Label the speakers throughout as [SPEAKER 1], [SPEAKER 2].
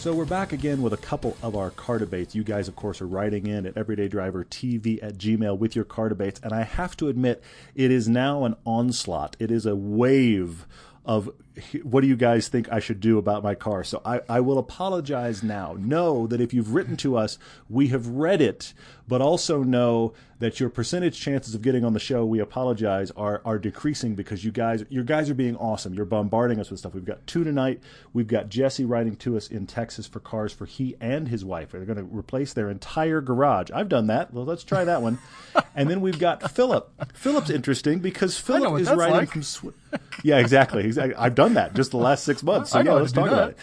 [SPEAKER 1] So we're back again with a couple of our car debates. You guys, of course, are writing in at everydaydrivertv at gmail with your car debates. And I have to admit, it is now an onslaught. It is a wave of what do you guys think I should do about my car? So I, I will apologize now. Know that if you've written to us, we have read it, but also know that your percentage chances of getting on the show, we apologize, are are decreasing because you guys your guys are being awesome. You're bombarding us with stuff. We've got two tonight. We've got Jesse writing to us in Texas for cars for he and his wife. They're going to replace their entire garage. I've done that. Well, let's try that one. and then we've got Philip. Philip's interesting because Philip is writing
[SPEAKER 2] like.
[SPEAKER 1] from. Sw- yeah, exactly. exactly. I've done that just the last six months. So
[SPEAKER 2] I
[SPEAKER 1] yeah, let's talk about it.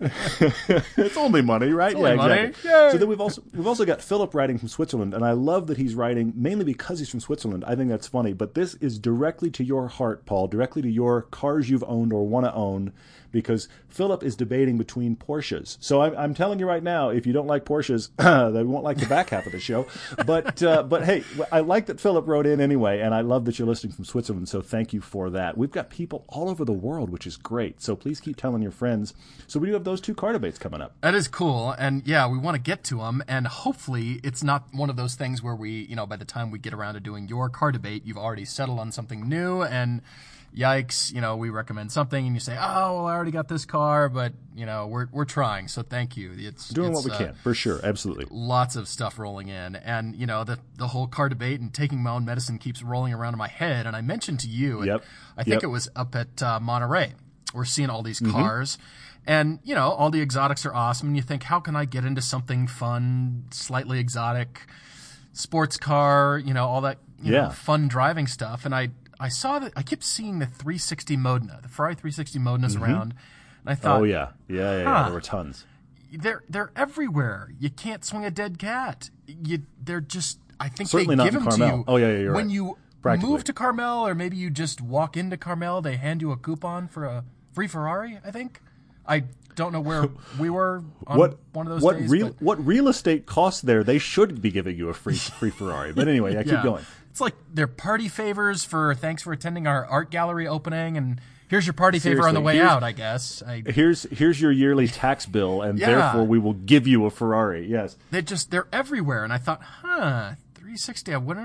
[SPEAKER 1] it's only money, right?
[SPEAKER 2] only
[SPEAKER 1] yeah,
[SPEAKER 2] money.
[SPEAKER 1] exactly.
[SPEAKER 2] Yay.
[SPEAKER 1] So then we've also we've also got Philip writing from Switzerland, and I love that he's writing mainly because he's from Switzerland. I think that's funny, but this is directly to your heart, Paul, directly to your cars you've owned or want to own, because Philip is debating between Porsches. So I'm, I'm telling you right now, if you don't like Porsches, they won't like the back half of the show. But uh, but hey, I like that Philip wrote in anyway, and I love that you're listening from Switzerland. So thank you for that. We've got people all over the world, which is great. So please keep telling your friends. So we do have those two car debates coming up.
[SPEAKER 2] That is cool, and yeah, we want to get to them, and hopefully, it's not one of those things where we, you know, by the time we get around to doing your car debate, you've already settled on something new, and yikes, you know, we recommend something, and you say, oh, well, I already got this car, but you know, we're we're trying, so thank you. It's
[SPEAKER 1] Doing
[SPEAKER 2] it's,
[SPEAKER 1] what we
[SPEAKER 2] uh,
[SPEAKER 1] can, for sure, absolutely.
[SPEAKER 2] lots of stuff rolling in and you know the the whole car debate and taking my own medicine keeps rolling around in my head and i mentioned to you
[SPEAKER 1] Yep.
[SPEAKER 2] i think
[SPEAKER 1] Yep.
[SPEAKER 2] it was up at uh, monterey we're seeing all these
[SPEAKER 1] Mm-hmm.
[SPEAKER 2] And you know all the exotics are awesome and you think how can i get into something fun slightly exotic sports car you know all that you
[SPEAKER 1] Yeah.
[SPEAKER 2] know, fun driving stuff and i i saw that i kept seeing the 360 modena the ferrari 360 modenas around and i thought
[SPEAKER 1] Mm-hmm. Oh yeah, yeah, yeah. yeah.
[SPEAKER 2] Huh.
[SPEAKER 1] There were tons.
[SPEAKER 2] they're they're everywhere. You can't swing a dead cat. You they're just I think
[SPEAKER 1] Certainly
[SPEAKER 2] they give them to you
[SPEAKER 1] Oh, yeah, yeah, you're
[SPEAKER 2] when
[SPEAKER 1] right.
[SPEAKER 2] you move to Carmel or maybe you just walk into Carmel, they hand you a coupon for a free Ferrari, I think. I don't know where we were on
[SPEAKER 1] What
[SPEAKER 2] one of those
[SPEAKER 1] what
[SPEAKER 2] days.
[SPEAKER 1] real what real estate costs there? They should be giving you a free free Ferrari. But anyway, yeah, keep
[SPEAKER 2] yeah.
[SPEAKER 1] going.
[SPEAKER 2] It's like they're party favors for thanks for attending our art gallery opening and here's your party favor on the way out, I guess. I
[SPEAKER 1] Here's here's your yearly tax bill, and
[SPEAKER 2] Yeah.
[SPEAKER 1] therefore we will give you a Ferrari. Yes.
[SPEAKER 2] they just they're everywhere and i thought huh 360 i wonder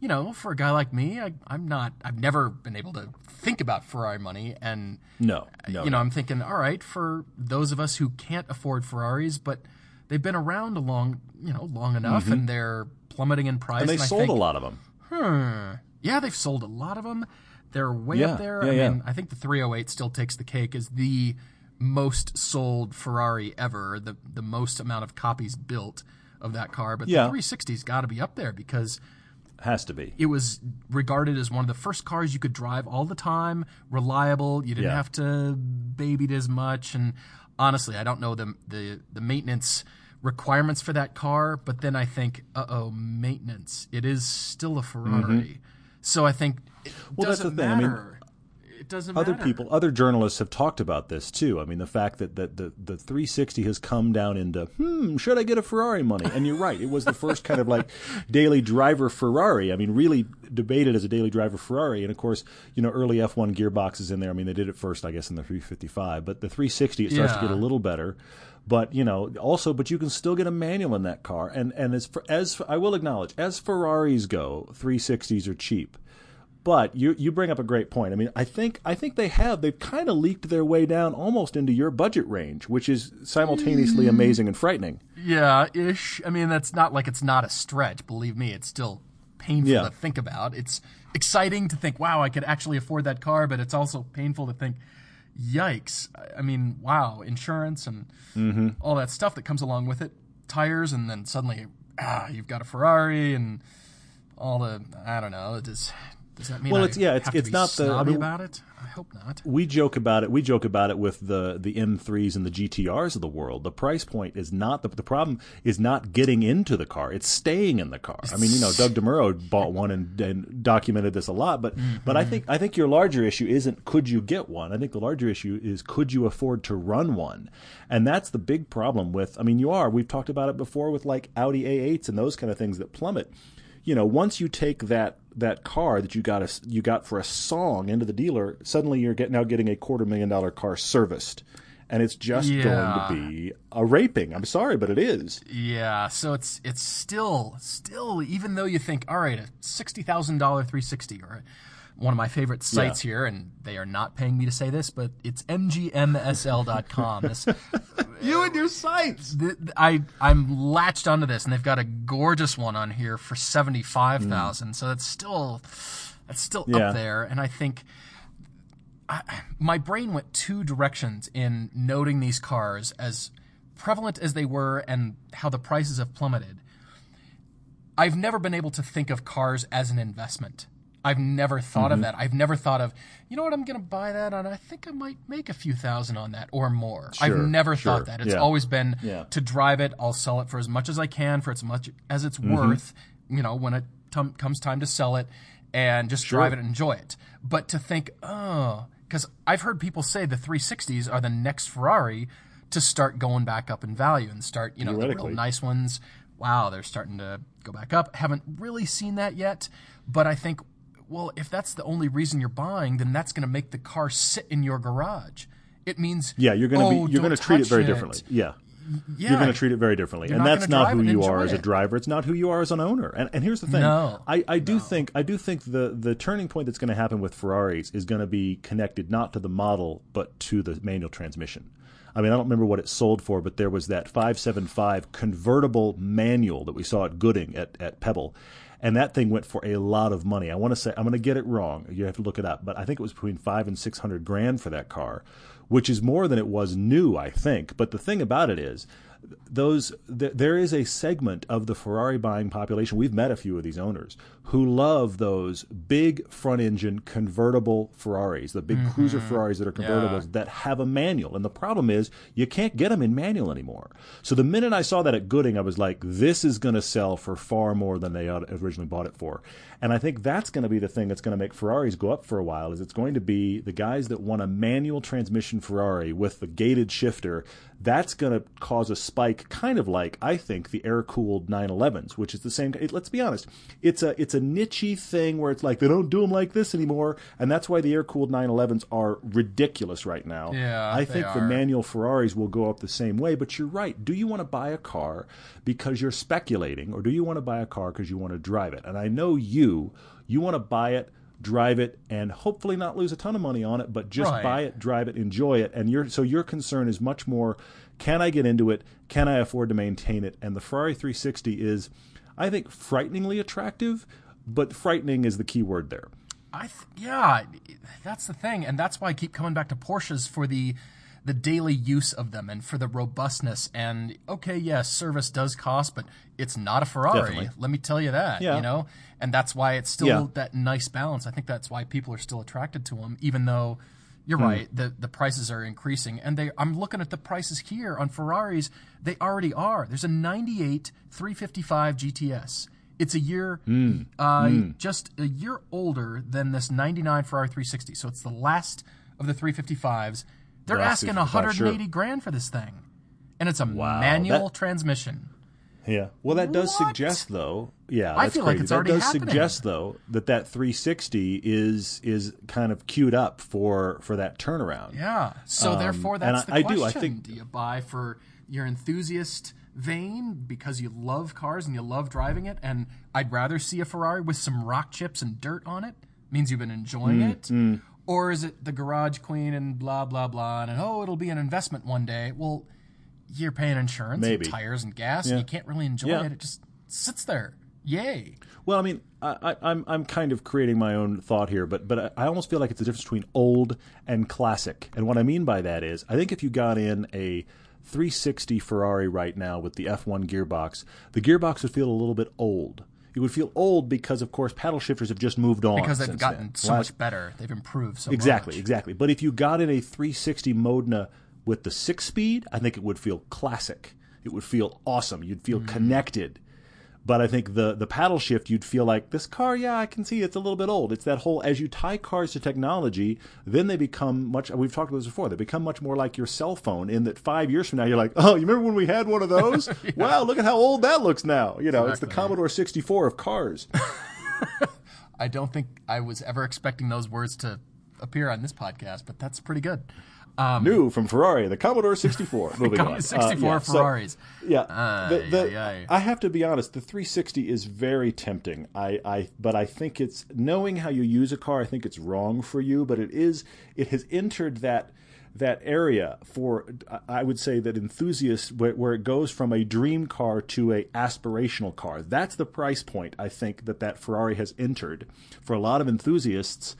[SPEAKER 2] you know for a guy like me I, i'm not i've never been able to think about ferrari money and
[SPEAKER 1] No. No.
[SPEAKER 2] you know
[SPEAKER 1] no.
[SPEAKER 2] i'm thinking all right for those of us who can't afford ferraris but they've been around a long you know long enough and they're plummeting in price
[SPEAKER 1] Mm-hmm. and they
[SPEAKER 2] I
[SPEAKER 1] sold
[SPEAKER 2] think,
[SPEAKER 1] a lot of them.
[SPEAKER 2] Hmm. Yeah, they've sold a lot of them. They're way
[SPEAKER 1] Yeah,
[SPEAKER 2] up there.
[SPEAKER 1] yeah,
[SPEAKER 2] I
[SPEAKER 1] yeah.
[SPEAKER 2] mean, I think the 308 still takes the cake as the most sold Ferrari ever, the the most amount of copies built of that car. But
[SPEAKER 1] Yeah.
[SPEAKER 2] the 360's got to be up there because
[SPEAKER 1] Has to be.
[SPEAKER 2] it was regarded as one of the first cars you could drive all the time, reliable. You didn't
[SPEAKER 1] Yeah.
[SPEAKER 2] have to baby it as much. And honestly, I don't know the the the maintenance requirements for that car. But then I think, uh oh, maintenance. It is still a Ferrari, so I think it
[SPEAKER 1] Mm-hmm. Well,
[SPEAKER 2] doesn't
[SPEAKER 1] the thing. I mean,
[SPEAKER 2] matter. Doesn't
[SPEAKER 1] other
[SPEAKER 2] matter.
[SPEAKER 1] people, other journalists have talked about this too. I mean, the fact that, that the, the 360 has come down into, hmm, should I get a Ferrari money? And you're right. It was the first kind of like daily driver Ferrari. I mean, really debated as a daily driver Ferrari. And of course, you know, early F1 gearboxes in there. I mean, they did it first, I guess, in the 355. But the 360, it starts to get a little better. But you know, also, but you can still get a manual in that car. And and as as I will acknowledge, as Ferraris go, 360s are cheap. But you you bring up a great point. I mean, I think I think they have they've kind of leaked their way down almost into your budget range, which is simultaneously
[SPEAKER 2] Mm.
[SPEAKER 1] amazing and frightening.
[SPEAKER 2] Yeah, ish. I mean, that's not like it's not a stretch. Believe me, it's still painful
[SPEAKER 1] Yeah.
[SPEAKER 2] to think about. It's exciting to think, wow, I could actually afford that car, but it's also painful to think, yikes. I- I mean, wow, insurance and
[SPEAKER 1] Mm-hmm.
[SPEAKER 2] all that stuff that comes along with it, tires, and then suddenly, ah, you've got a Ferrari and all the, I don't know, it is. Does that mean
[SPEAKER 1] Well,
[SPEAKER 2] I
[SPEAKER 1] it's- yeah, it's- it's not the- I mean-
[SPEAKER 2] about it? I hope not.
[SPEAKER 1] we joke about it. We joke about it with the the M3s and the GTRs of the world. The price point is not the the problem is not getting into the car. It's staying in the car. I mean, you know, Doug Demuro bought one and, and documented this a lot. But mm-hmm. but I think I think your larger issue isn't could you get one. I think the larger issue is could you afford to run one, and that's the big problem with. I mean, you are. We've talked about it before with like Audi A8s and those kind of things that plummet you know, once you take that that car that you got a, you got for a song into the dealer, suddenly you're get, now getting a quarter million dollar car serviced, and it's just
[SPEAKER 2] Yeah.
[SPEAKER 1] going to be a raping. I'm sorry, but it is.
[SPEAKER 2] Yeah, so it's it's still still even though you think all right, a sixty thousand dollar three sixty or one of my favorite sites here, and they are not paying me to say this, but it's mgmsl.com. This,
[SPEAKER 1] You and your sites.
[SPEAKER 2] th- I I'm latched onto this, and they've got a gorgeous one on here for seventy five thousand. Mm. So that's still that's still
[SPEAKER 1] Yeah.
[SPEAKER 2] up there, and I think I, my brain went two directions in noting these cars as prevalent as they were and how the prices have plummeted. I've never been able to think of cars as an investment. I've never thought
[SPEAKER 1] Mm-hmm.
[SPEAKER 2] of that. I've never thought of, you know what, I'm going to buy that and I think I might make a few thousand on that or more. I've never
[SPEAKER 1] sure,
[SPEAKER 2] thought that. It's
[SPEAKER 1] yeah.
[SPEAKER 2] always been
[SPEAKER 1] Yeah.
[SPEAKER 2] to drive it, I'll sell it for as much as I can for as much as it's worth, you know, when it tum comes time to sell it and just drive it and enjoy it. But to think, oh, because I've heard people say the 360s are the next Ferrari to start going back up in value and start, you know, the real nice ones. Wow, they're starting to go back up. Haven't really seen that yet, but I think, well, if that's the only reason you're buying, then that's going to make the car sit in your garage. It means
[SPEAKER 1] Yeah, you're going to
[SPEAKER 2] oh,
[SPEAKER 1] be you're going to treat it very differently. Yeah.
[SPEAKER 2] Yeah,
[SPEAKER 1] You're going to treat it very differently, and
[SPEAKER 2] not
[SPEAKER 1] that's not who you are as a driver. It's not who you are as an owner. And and here's the thing:
[SPEAKER 2] No.
[SPEAKER 1] I, I do think I do think the the turning point that's going to happen with Ferraris is going to be connected not to the model but to the manual transmission. I mean, I don't remember what it sold for, but there was that 575 convertible manual that we saw at Gooding at, at Pebble. And that thing went for a lot of money. I want to say, I'm going to get it wrong. You have to look it up. But I think it was between five and 600 grand for that car, which is more than it was new, I think. But the thing about it is, those th- there is a segment of the Ferrari buying population. We've met a few of these owners who love those big front engine convertible Ferraris, the big mm-hmm. cruiser Ferraris that are convertibles that have a manual. And the problem is you can't get them in manual anymore. So the minute I saw that at Gooding, I was like, this is going to sell for far more than they originally bought it for. And I think that's going to be the thing that's going to make Ferraris go up for a while. Is it's going to be the guys that want a manual transmission Ferrari with the gated shifter. That's going to cause a spike, kind of like I think the air-cooled 911s, which is the same. It, let's be honest, it's a it's a nichey thing where it's like they don't do them like this anymore, and that's why the air-cooled 911s are ridiculous right now.
[SPEAKER 2] Yeah,
[SPEAKER 1] I think the manual Ferraris will go up the same way. But you're right. Do you want to buy a car because you're speculating, or do you want to buy a car because you want to drive it? And I know you. You want to buy it, drive it, and hopefully not lose a ton of money on it, but just
[SPEAKER 2] Right.
[SPEAKER 1] buy it, drive it, enjoy it. And your so your concern is much more: Can I get into it? Can I afford to maintain it? And the Ferrari 360 is, I think, frighteningly attractive. But frightening is the key word there.
[SPEAKER 2] I th- yeah, that's the thing, and that's why I keep coming back to Porsches for the the daily use of them and for the robustness. And okay, yes, service does cost, but it's not a Ferrari.
[SPEAKER 1] Definitely.
[SPEAKER 2] Let me tell you that.
[SPEAKER 1] Yeah.
[SPEAKER 2] You know, and that's why it's still
[SPEAKER 1] Yeah.
[SPEAKER 2] that nice balance. I think that's why people are still attracted to them, even though. You're
[SPEAKER 1] Hmm.
[SPEAKER 2] right. The the prices are increasing, and they. I'm looking at the prices here on Ferraris. They already are. There's a '98 355 GTS. It's a year,
[SPEAKER 1] Hmm.
[SPEAKER 2] uh, just a year older than this 99 Ferrari 360. So it's the last of the 355s. They're asking
[SPEAKER 1] 355, sure.
[SPEAKER 2] 180 grand for this thing, and it's a
[SPEAKER 1] Wow,
[SPEAKER 2] manual
[SPEAKER 1] that-
[SPEAKER 2] transmission.
[SPEAKER 1] Yeah. Well, that does
[SPEAKER 2] What?
[SPEAKER 1] suggest, though. Yeah,
[SPEAKER 2] I
[SPEAKER 1] that's
[SPEAKER 2] feel like
[SPEAKER 1] crazy.
[SPEAKER 2] it's
[SPEAKER 1] that
[SPEAKER 2] already
[SPEAKER 1] does
[SPEAKER 2] happening.
[SPEAKER 1] suggest, though, that that 360 is is kind of queued up for for that turnaround.
[SPEAKER 2] Yeah. So therefore,
[SPEAKER 1] Um, and
[SPEAKER 2] that's
[SPEAKER 1] I- I
[SPEAKER 2] the
[SPEAKER 1] do,
[SPEAKER 2] question.
[SPEAKER 1] I think-
[SPEAKER 2] do you buy for your enthusiast vein because you love cars and you love driving it? And I'd rather see a Ferrari with some rock chips and dirt on it. Means you've been enjoying
[SPEAKER 1] Mm,
[SPEAKER 2] it. Or is it the garage queen and blah blah blah and oh it'll be an investment one day? Well, you're paying insurance,
[SPEAKER 1] Maybe.
[SPEAKER 2] and tires, and gas,
[SPEAKER 1] Yeah.
[SPEAKER 2] and you can't really enjoy
[SPEAKER 1] Yeah.
[SPEAKER 2] it. It just sits there. Yay!
[SPEAKER 1] Well, I mean, I, I, I'm I'm kind of creating my own thought here, but but I, I almost feel like it's the difference between old and classic. And what I mean by that is, I think if you got in a 360 Ferrari right now with the F1 gearbox, the gearbox would feel a little bit old. It would feel old because, of course, paddle shifters have just moved on.
[SPEAKER 2] because they've gotten
[SPEAKER 1] then.
[SPEAKER 2] so
[SPEAKER 1] Last-
[SPEAKER 2] much better. They've improved so
[SPEAKER 1] Exactly,
[SPEAKER 2] much.
[SPEAKER 1] exactly. Exactly. But if you got in a 360 Modena with the six speed, I think it would feel classic. It would feel awesome. You'd feel mm-hmm. connected. But I think the the paddle shift, you'd feel like this car. Yeah, I can see it's a little bit old. It's that whole as you tie cars to technology, then they become much. We've talked about this before. They become much more like your cell phone. In that five years from now, you're like, oh, you remember when we had one of those? Wow, look at how old that looks now. You know, it's the Commodore 64 of cars.
[SPEAKER 2] I don't think I was ever expecting those words to appear on this podcast, but that's pretty good. Um,
[SPEAKER 1] New from Ferrari, the Commodore 64. Moving
[SPEAKER 2] Commodore
[SPEAKER 1] on.
[SPEAKER 2] 64
[SPEAKER 1] Uh, yeah, so-
[SPEAKER 2] Ferraris.
[SPEAKER 1] Yeah,
[SPEAKER 2] Ay,
[SPEAKER 1] the, the,
[SPEAKER 2] ay, ay.
[SPEAKER 1] I have to be honest. The 360 is very tempting. I, I, but I think it's knowing how you use a car. I think it's wrong for you, but it is. It has entered that that area for. I would say that enthusiasts where, where it goes from a dream car to a aspirational car. That's the price point. I think that that Ferrari has entered for a lot of enthusiasts.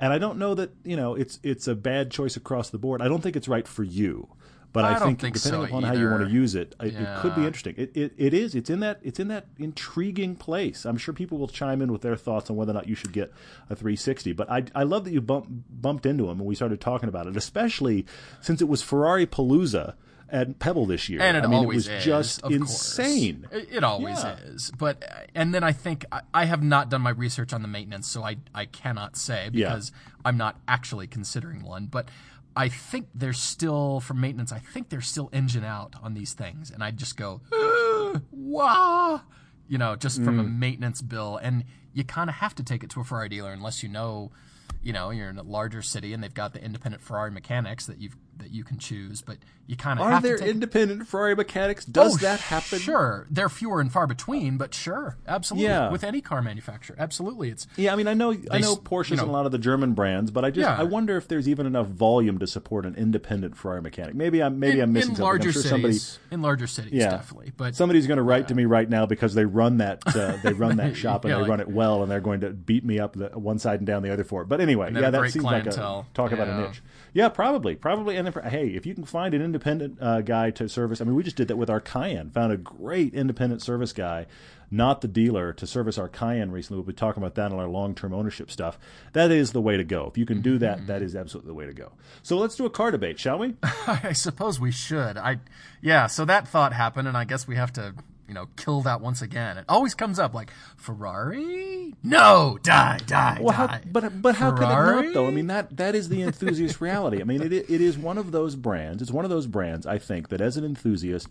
[SPEAKER 1] And I don't know that you know it's it's a bad choice across the board. I don't think it's right for you. But I,
[SPEAKER 2] I
[SPEAKER 1] think,
[SPEAKER 2] think
[SPEAKER 1] depending
[SPEAKER 2] so
[SPEAKER 1] upon how you want to use it, it, it could be interesting. It, it it is. It's in that it's in that intriguing place. I'm sure people will chime in with their thoughts on whether or not you should get a 360. But I I love that you bump, bumped into him and we started talking about it, especially since it was Ferrari Palooza at Pebble this year.
[SPEAKER 2] And it
[SPEAKER 1] I mean,
[SPEAKER 2] always
[SPEAKER 1] it was
[SPEAKER 2] is,
[SPEAKER 1] just
[SPEAKER 2] of course.
[SPEAKER 1] insane.
[SPEAKER 2] It, always
[SPEAKER 1] Yeah.
[SPEAKER 2] is. But and then I think I, I have not done my research on the maintenance, so I I cannot say
[SPEAKER 1] Yeah.
[SPEAKER 2] because I'm not actually considering one. But I think there's still for maintenance. I think there's still engine out on these things, and I just go "Uh, wah, you know, just from
[SPEAKER 1] Mm.
[SPEAKER 2] a maintenance bill, and you kind of have to take it to a Ferrari dealer unless you know. You know, you're in a larger city and they've got the independent Ferrari mechanics that you that you can choose, but you kind of
[SPEAKER 1] Are
[SPEAKER 2] have
[SPEAKER 1] there
[SPEAKER 2] take
[SPEAKER 1] independent Ferrari mechanics? Does
[SPEAKER 2] Oh,
[SPEAKER 1] that happen?
[SPEAKER 2] Sure, they're fewer and far between, but sure, absolutely.
[SPEAKER 1] Yeah.
[SPEAKER 2] With any car manufacturer, absolutely. It's
[SPEAKER 1] Yeah, I mean, I know, I know Porsches
[SPEAKER 2] you know-
[SPEAKER 1] and a lot of the German brands, but I just,
[SPEAKER 2] Yeah.
[SPEAKER 1] I wonder if there's even enough volume to support an independent Ferrari mechanic. Maybe I'm, maybe
[SPEAKER 2] in,
[SPEAKER 1] I'm missing
[SPEAKER 2] in
[SPEAKER 1] something.
[SPEAKER 2] larger
[SPEAKER 1] I'm sure
[SPEAKER 2] cities.
[SPEAKER 1] somebody,
[SPEAKER 2] in larger cities,
[SPEAKER 1] yeah,
[SPEAKER 2] definitely. But
[SPEAKER 1] somebody's going to write to me right now because they run that, uh, they run that shop and
[SPEAKER 2] Yeah,
[SPEAKER 1] they
[SPEAKER 2] like-
[SPEAKER 1] run it well, and they're going to beat me up the one side and down the other for it. But anyway, yeah, that seems like a talk about a
[SPEAKER 2] Yeah.
[SPEAKER 1] niche. Yeah, probably, probably. Hey, if you can find an independent uh, guy to service, I mean, we just did that with our Cayenne. Found a great independent service guy, not the dealer, to service our Cayenne recently. We'll be talking about that in our long-term ownership stuff. That is the way to go. If you can do that, that is absolutely the way to go. So let's do a car debate, shall we?
[SPEAKER 2] I suppose we should. I yeah. So that thought happened, and I guess we have to you know kill that once again. It always comes up like Ferrari. No, die, die,
[SPEAKER 1] Well, how,
[SPEAKER 2] die.
[SPEAKER 1] but but how could it not though? I mean that that is the enthusiast reality. I mean it it is one of those brands. It's one of those brands. I think that as an enthusiast,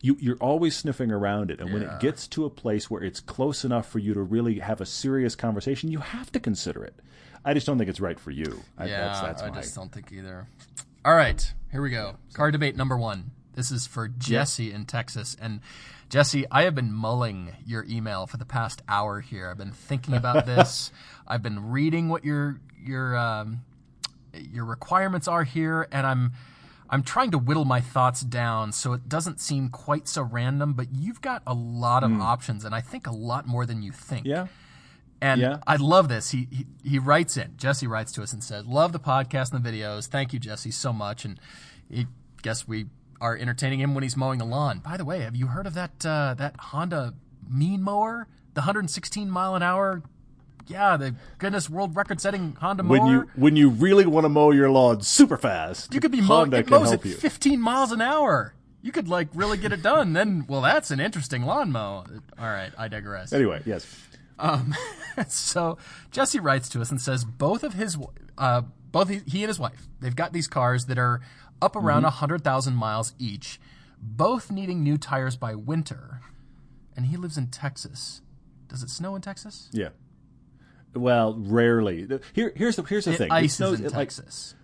[SPEAKER 1] you you're always sniffing around it, and when it gets to a place where it's close enough for you to really have a serious conversation, you have to consider it. I just don't think it's right for you. I,
[SPEAKER 2] Yeah,
[SPEAKER 1] that's, that's
[SPEAKER 2] I
[SPEAKER 1] my,
[SPEAKER 2] just don't think either. All right, here we go. Car debate number one. This is for Jesse in Texas. And Jesse, I have been mulling your email for the past hour here. I've been thinking about this. I've been reading what your your um, your requirements are here, and I'm I'm trying to whittle my thoughts down so it doesn't seem quite so random. But you've got a lot of options, and I think a lot more than you think.
[SPEAKER 1] Yeah.
[SPEAKER 2] And
[SPEAKER 1] Yeah.
[SPEAKER 2] I love this. He, he he writes in. Jesse writes to us and says, "Love the podcast and the videos. Thank you, Jesse, so much." And he guess we are entertaining him when he's mowing the lawn. By the way, have you heard of that uh, that Honda Mean Mower, the 116 mile an hour? Yeah, the Guinness world record setting Honda
[SPEAKER 1] When
[SPEAKER 2] mower.
[SPEAKER 1] you when you really want to mow your lawn super fast,
[SPEAKER 2] You could be mowing. It mows at 15 miles an hour. You could like really get it done. Then, well, that's an interesting lawn mow. All right, I digress.
[SPEAKER 1] Anyway, yes.
[SPEAKER 2] so Jesse writes to us and says both of his, uh, both he, he and his wife, they've got these cars that are up around mm-hmm. a hundred thousand miles each, both needing new tires by winter, and he lives in Texas. Does it snow in Texas?
[SPEAKER 1] Yeah. Well, rarely. Here, here's the here's the
[SPEAKER 2] It
[SPEAKER 1] thing.
[SPEAKER 2] ices
[SPEAKER 1] snows
[SPEAKER 2] in
[SPEAKER 1] it, like
[SPEAKER 2] Texas.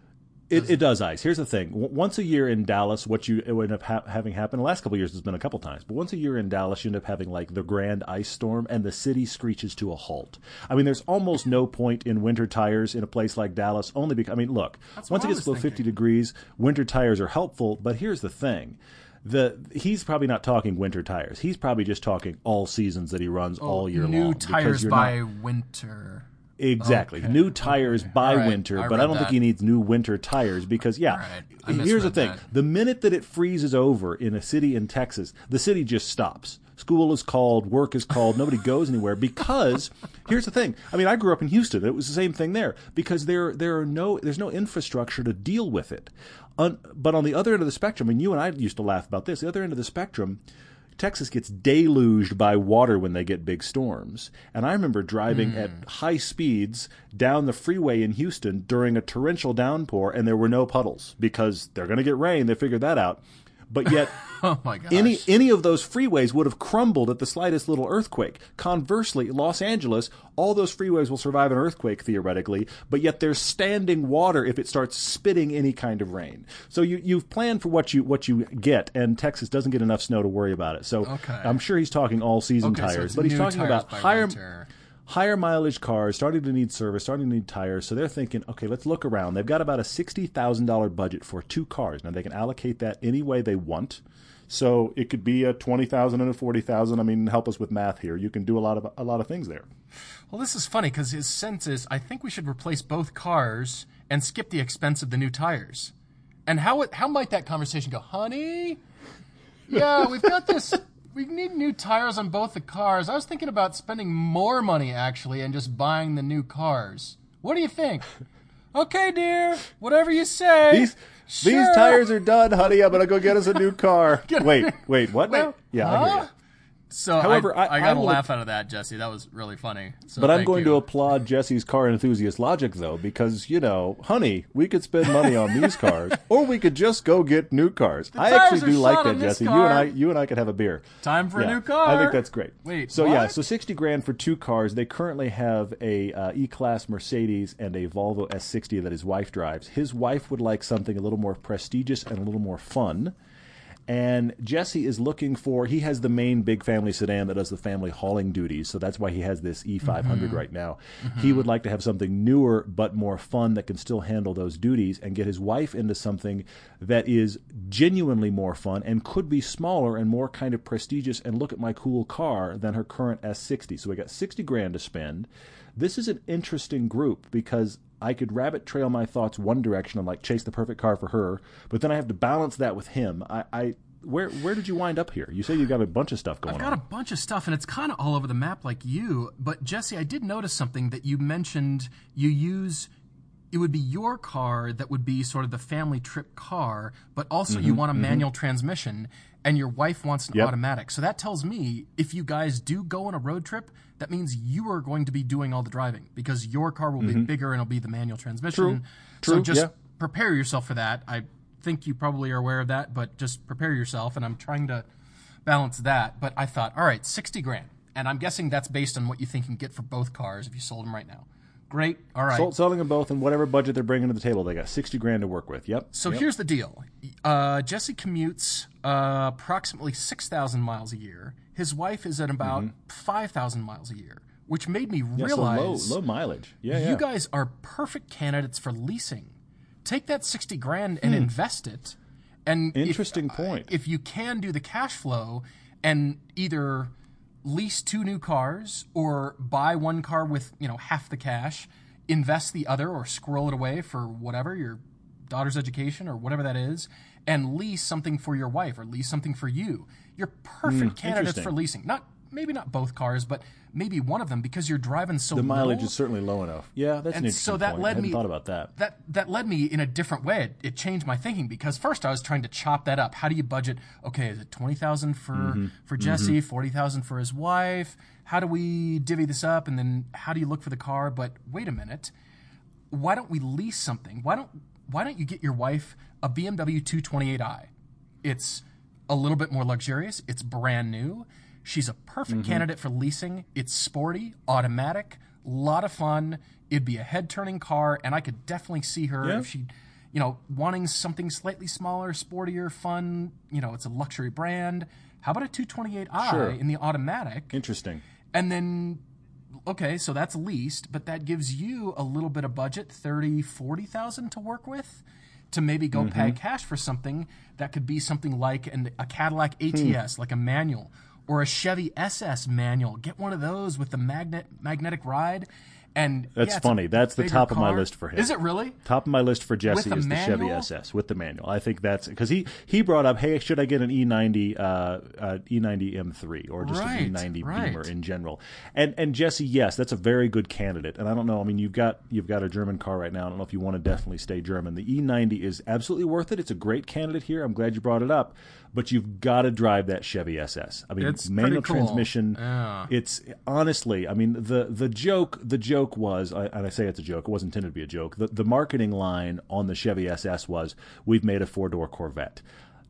[SPEAKER 1] It, it does ice. Here's the thing. Once a year in Dallas, what you end up ha- having happen. The last couple of years, has been a couple times, but once a year in Dallas, you end up having like the grand ice storm, and the city screeches to a halt. I mean, there's almost no point in winter tires in a place like Dallas, only because I mean, look,
[SPEAKER 2] what
[SPEAKER 1] once it gets below 50 degrees, winter tires are helpful. But here's the thing. The he's probably not talking winter tires. He's probably just talking all seasons that he runs oh, all year
[SPEAKER 2] Oh, New
[SPEAKER 1] long. because
[SPEAKER 2] tires by
[SPEAKER 1] not-
[SPEAKER 2] winter.
[SPEAKER 1] Exactly.
[SPEAKER 2] Okay,
[SPEAKER 1] New tires by
[SPEAKER 2] All right,
[SPEAKER 1] winter,
[SPEAKER 2] I
[SPEAKER 1] but I don't think he needs new winter tires because yeah.
[SPEAKER 2] Right,
[SPEAKER 1] Here's the thing.
[SPEAKER 2] that.
[SPEAKER 1] The minute that it freezes over in a city in Texas, the city just stops. School is called, work is called, nobody goes anywhere because here's the thing. I mean, I grew up in Houston. It was the same thing there because there there are no there's no infrastructure to deal with it. Un, but on the other end of the spectrum, and you and I used to laugh about this, the other end of the spectrum, Texas gets deluged by water when they get big storms. And I remember driving mm. at high speeds down the freeway in Houston during a torrential downpour, and there were no puddles because they're going to get rain. They figured that out. But yet,
[SPEAKER 2] oh
[SPEAKER 1] any any of those freeways would have crumbled at the slightest little earthquake. Conversely, Los Angeles, all those freeways will survive an earthquake theoretically, but yet there's standing water if it starts spitting any kind of rain. So you you've planned for what you what you get, and Texas doesn't get enough snow to worry about it. So
[SPEAKER 2] okay.
[SPEAKER 1] I'm sure he's talking all season
[SPEAKER 2] okay,
[SPEAKER 1] tires,
[SPEAKER 2] so
[SPEAKER 1] but he's talking about higher.
[SPEAKER 2] Winter
[SPEAKER 1] higher mileage cars starting to need service, starting to need tires. So they're thinking, okay, let's look around. They've got about a sixty thousand dollar budget for two cars. Now they can allocate that any way they want. So it could be a twenty thousand and a forty thousand. I mean, help us with math here. You can do a lot of a lot of things there.
[SPEAKER 2] Well, this is funny because his sense is, I think we should replace both cars and skip the expense of the new tires. And how how might that conversation go, honey? Yeah, we've got this. We need new tires on both the cars. I was thinking about spending more money actually and just buying the new cars. What do you think? Okay, dear. Whatever you say.
[SPEAKER 1] These
[SPEAKER 2] Sure.
[SPEAKER 1] these tires are done, honey. I'm gonna go get us a new car. wait, wait, what
[SPEAKER 2] Wait,
[SPEAKER 1] now? Yeah, you.
[SPEAKER 2] So,
[SPEAKER 1] However,
[SPEAKER 2] I,
[SPEAKER 1] I-
[SPEAKER 2] I, got
[SPEAKER 1] I
[SPEAKER 2] a laugh out of that, Jesse. That was really funny. So
[SPEAKER 1] But I'm going
[SPEAKER 2] you.
[SPEAKER 1] to applaud Jesse's car enthusiast logic, though, because you know, honey, we could spend money on these cars, or we could just go get new cars. I
[SPEAKER 2] tires
[SPEAKER 1] actually do like that, Jesse. You and I, you and I could have a beer.
[SPEAKER 2] Time for a new car.
[SPEAKER 1] I think that's great.
[SPEAKER 2] Wait,
[SPEAKER 1] so yeah, so sixty grand for two cars. They currently have a uh, E-Class Mercedes and a Volvo S60 that his wife drives. His wife would like something a little more prestigious and a little more fun. And Jesse is looking for. He has the main big family sedan that does the family hauling duties, so that's why he has this E500
[SPEAKER 2] Mm-hmm.
[SPEAKER 1] right now. He would like to have something newer but more fun that can still handle those duties, and get his wife into something that is genuinely more fun and could be smaller and more kind of prestigious. And look at my cool car than her current S60. So we got 60 grand to spend. This is an interesting group because I could rabbit trail my thoughts one direction and like chase the perfect car for her, but then I have to balance that with him. I, I where where did you wind up here? You say you got a bunch of stuff going on.
[SPEAKER 2] I've got
[SPEAKER 1] on.
[SPEAKER 2] a bunch of stuff, and it's kind of all over the map like you. But Jesse, I did notice something that you mentioned. You use it would be your car that would be sort of the family trip car, but also you mm-hmm, want a mm-hmm. manual transmission, and your wife wants an
[SPEAKER 1] Mm-hmm, Yep.
[SPEAKER 2] automatic. So that tells me if you guys do go on a road trip, that means you are going to be doing all the driving because your car will be bigger and it'll be the manual transmission.
[SPEAKER 1] Mm-hmm. True.
[SPEAKER 2] So just
[SPEAKER 1] yeah.
[SPEAKER 2] prepare yourself for that. I think you probably are aware of that, but just prepare yourself. And I'm trying to balance that. But I thought, all right, 60 grand. And I'm guessing that's based on what you think you can get for both cars if you sold them right now. Great. All right.
[SPEAKER 1] Sold, selling them both and whatever budget they're bringing to the table, they got 60 grand to work with. Yep.
[SPEAKER 2] So
[SPEAKER 1] Yep.
[SPEAKER 2] here's the deal. Uh, Jesse commutes uh, approximately 6,000 miles a year. His wife is at about 5,000 miles a year, which made me
[SPEAKER 1] Mm-hmm. Yeah, so
[SPEAKER 2] realize
[SPEAKER 1] low low mileage. Yeah, yeah.
[SPEAKER 2] you guys are perfect candidates for leasing. Take that 60 grand and invest it. And if-
[SPEAKER 1] Hmm. Interesting point.
[SPEAKER 2] If you can do the cash flow and either lease two new cars or buy one car with, you know, half the cash, invest the other or squirrel it away for whatever your daughter's education or whatever that is, and lease something for your wife or lease something for you. You're perfect candidates
[SPEAKER 1] Hmm,
[SPEAKER 2] for leasing. Not maybe not both cars, but maybe one of them because you're driving so much.
[SPEAKER 1] the mileage
[SPEAKER 2] little
[SPEAKER 1] is certainly low enough. Yeah, that's an
[SPEAKER 2] and
[SPEAKER 1] interesting
[SPEAKER 2] so that
[SPEAKER 1] point.
[SPEAKER 2] led me
[SPEAKER 1] thought about that.
[SPEAKER 2] That that led me in a different way. It, it changed my thinking because first I was trying to chop that up. How do you budget? Okay, is it twenty thousand for
[SPEAKER 1] Mm-hmm.
[SPEAKER 2] for Jesse, forty thousand for his wife? How do we divvy this up? And then how do you look for the car? But wait a minute, why don't we lease something? Why don't why don't you get your wife a BMW 228i? It's a little bit more luxurious. It's brand new. She's a perfect
[SPEAKER 1] Mm-hmm.
[SPEAKER 2] candidate for leasing. It's sporty, automatic, a lot of fun. It'd be a head turning car, and I could definitely see her
[SPEAKER 1] Yeah.
[SPEAKER 2] if she, you know, wanting something slightly smaller, sportier, fun. You know, it's a luxury brand. How about a 228i
[SPEAKER 1] Sure.
[SPEAKER 2] in the automatic?
[SPEAKER 1] Interesting.
[SPEAKER 2] And then, okay, so that's leased, but that gives you a little bit of budget, 30, 40,000 to work with to maybe go pay cash for something that could be something like an, a Cadillac ATS, like a manual, or a Chevy SS manual. Get one of those with the magnet magnetic ride And
[SPEAKER 1] That's
[SPEAKER 2] yeah, a
[SPEAKER 1] funny. That's the top of my list for him.
[SPEAKER 2] Is it really?
[SPEAKER 1] Top of my list for Jesse is the Chevy? SS with the manual. I think that's because he he brought up, hey, should I get an E90 uh, uh, E90 M3 or just
[SPEAKER 2] Right,
[SPEAKER 1] an E90
[SPEAKER 2] right.
[SPEAKER 1] Beamer in general? And and Jesse, yes, that's a very good candidate. And I don't know. I mean, you've got you've got a German car right now. I don't know if you want to definitely stay German. The E90 is absolutely worth it. It's a great candidate here. I'm glad you brought it up. But you've got to drive that Chevy SS. I mean,
[SPEAKER 2] It's
[SPEAKER 1] manual
[SPEAKER 2] cool.
[SPEAKER 1] transmission.
[SPEAKER 2] Yeah.
[SPEAKER 1] It's honestly, I mean, the the joke the joke was, and I say it's a joke. It wasn't intended to be a joke. The the marketing line on the Chevy SS was, "We've made a four door Corvette."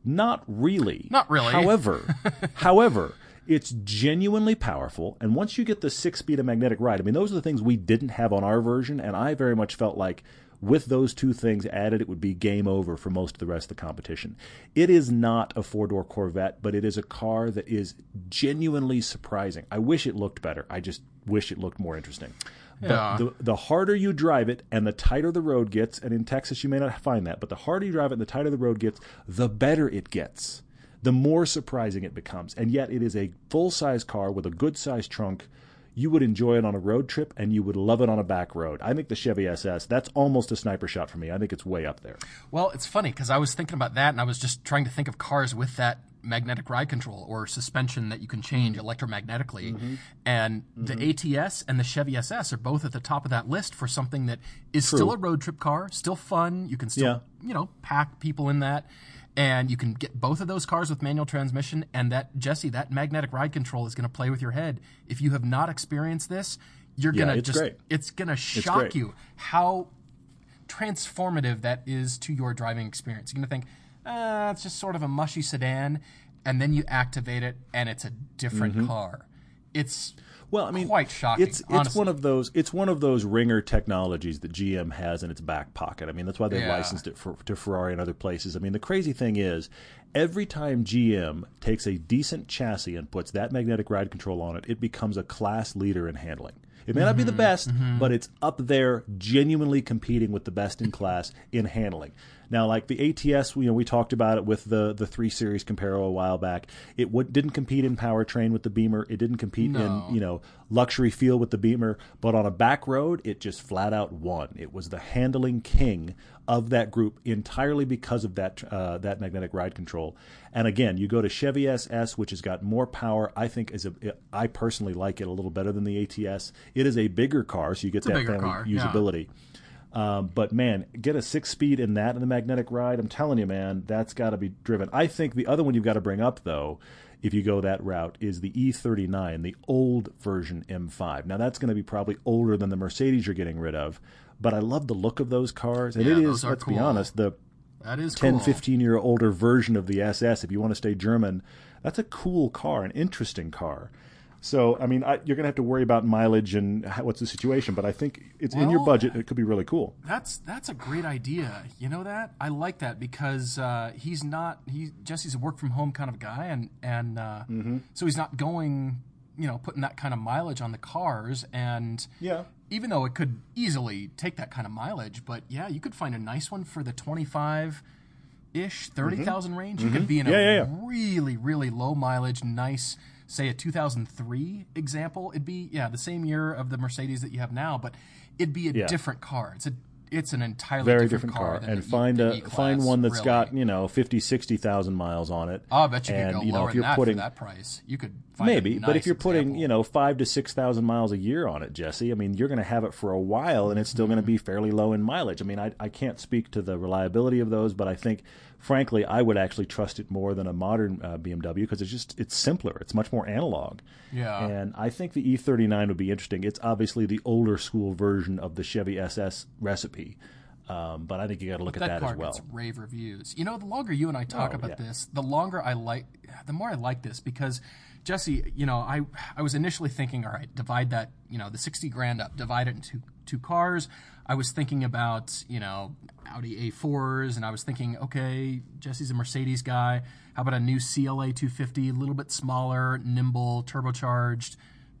[SPEAKER 1] Not really.
[SPEAKER 2] Not really.
[SPEAKER 1] However, however. It's genuinely powerful, and once you get the six speed of magnetic ride, I mean, those are the things we didn't have on our version, and I very much felt like with those two things added, it would be game over for most of the rest of the competition. It is not a four door Corvette, but it is a car that is genuinely surprising. I wish it looked better. I just wish it looked more interesting.
[SPEAKER 2] Yeah.
[SPEAKER 1] But the, the harder you drive it and the tighter the road gets, and in Texas you may not find that, but the harder you drive it and the tighter the road gets, the better it gets. The more surprising it becomes. And yet it is a full size car with a good sized trunk. You would enjoy it on a road trip and you would love it on a back road. I think the Chevy SS, that's almost a sniper shot for me. I think it's way up there.
[SPEAKER 2] Well, it's funny because I was thinking about that, and I was just trying to think of cars with that magnetic ride control or suspension that you can change electromagnetically.
[SPEAKER 1] Mm-hmm.
[SPEAKER 2] And the ATS and the Chevy SS are both at the top of that list for something that is still a road trip car, still fun. You can still, you know, pack people in that. And you can get both of those cars with manual transmission. And that, Jesse, that magnetic ride control is going to play with your head. If you have not experienced this, you're
[SPEAKER 1] Yeah,
[SPEAKER 2] going to just,
[SPEAKER 1] great.
[SPEAKER 2] it's going to shock you how transformative that is to your driving experience. You're going to think, uh, it's just sort of a mushy sedan, and then you activate it, and it's a different car. It's
[SPEAKER 1] Mm-hmm. Well, I mean,
[SPEAKER 2] quite shocking.
[SPEAKER 1] It's it's
[SPEAKER 2] honestly.
[SPEAKER 1] one of those it's one of those ringer technologies that GM has in its back pocket. I mean, that's why they
[SPEAKER 2] Yeah.
[SPEAKER 1] licensed it for, to Ferrari and other places. I mean, the crazy thing is, every time GM takes a decent chassis and puts that magnetic ride control on it, it becomes a class leader in handling. It may not be the
[SPEAKER 2] Mm-hmm.
[SPEAKER 1] best, but it's up there, genuinely competing with the best in class in handling. Now, like the ATS, you know, we talked about it with the the three series Comparo a while back. It w- didn't compete in powertrain with the Beamer. It didn't compete
[SPEAKER 2] No.
[SPEAKER 1] in you know luxury feel with the Beamer, but on a back road, it just flat out won. It was the handling king of that group entirely because of that uh, that magnetic ride control. And again, you go to Chevy SS, which has got more power. I think is a I personally like it a little better than the ATS. It is a bigger car, so you get
[SPEAKER 2] a
[SPEAKER 1] that family
[SPEAKER 2] car, yeah.
[SPEAKER 1] Um, but man, get a six speed in that in the magnetic ride. I'm telling you, man, that's got to be driven. I think the other one you've got to bring up though, if you go that route, is the E39, the old version M5. Now that's going to be probably older than the Mercedes you're getting rid of, but I love the look of those cars, and
[SPEAKER 2] Yeah,
[SPEAKER 1] it
[SPEAKER 2] are
[SPEAKER 1] Let's be honest, the
[SPEAKER 2] that is
[SPEAKER 1] 10,
[SPEAKER 2] cool.
[SPEAKER 1] 15 year older version of the SS. If you want to stay German, that's a cool car, an interesting car. So, I mean, I, you're going to have to worry about mileage and how, what's the situation, but I think it's in your budget. It could be really cool.
[SPEAKER 2] That's that's a great idea. You know that I like that because uh, he's not he Jesse's a work from home kind of guy, and and uh,
[SPEAKER 1] Mm-hmm.
[SPEAKER 2] so he's not going, you know, putting that kind of mileage on the cars. And
[SPEAKER 1] Yeah.
[SPEAKER 2] even though it could easily take that kind of mileage, but yeah, you could find a nice one for the twenty five ish thirty range. You could be in a
[SPEAKER 1] Mm-hmm. Yeah, yeah, yeah.
[SPEAKER 2] really really low mileage, nice. Say a 2003 example, it'd be yeah the same year of the Mercedes that you have now, but it'd be a
[SPEAKER 1] Yeah.
[SPEAKER 2] different car. It's a it's an entirely
[SPEAKER 1] very
[SPEAKER 2] different,
[SPEAKER 1] different car,
[SPEAKER 2] than
[SPEAKER 1] and
[SPEAKER 2] E-
[SPEAKER 1] find a
[SPEAKER 2] E-Class,
[SPEAKER 1] find one that's
[SPEAKER 2] really.
[SPEAKER 1] got you know 50 60,000 miles on it.
[SPEAKER 2] Oh, I bet you
[SPEAKER 1] and,
[SPEAKER 2] could go
[SPEAKER 1] you know,
[SPEAKER 2] lower
[SPEAKER 1] if you're
[SPEAKER 2] that
[SPEAKER 1] putting
[SPEAKER 2] for that price. You could
[SPEAKER 1] maybe, but if you're putting you know five to six thousand miles a year on it, Jesse, I mean you're going to have it for a while, and it's still going to be fairly low in mileage. I mean, I I can't speak to the reliability of those, but I think frankly I would actually trust it more than a modern uh, BMW because it's just it's simpler, it's much more analog.
[SPEAKER 2] Yeah.
[SPEAKER 1] and I think the E39 would be interesting. It's obviously the older school version of the Chevy SS recipe. Um, but I think you got to look at
[SPEAKER 2] that
[SPEAKER 1] that
[SPEAKER 2] car
[SPEAKER 1] as well.
[SPEAKER 2] gets rave reviews. You know, the longer you and I talk
[SPEAKER 1] Oh,
[SPEAKER 2] about
[SPEAKER 1] yeah.
[SPEAKER 2] this, the longer I like, the more I like this because Jesse, you know, I I was initially thinking, all right, divide that, you know, the sixty grand up, divide it into two cars. I was thinking about, you know, Audi A4s, and I was thinking, okay, Jesse's a Mercedes guy. How about a new CLA 250, a little bit smaller, nimble, turbocharged?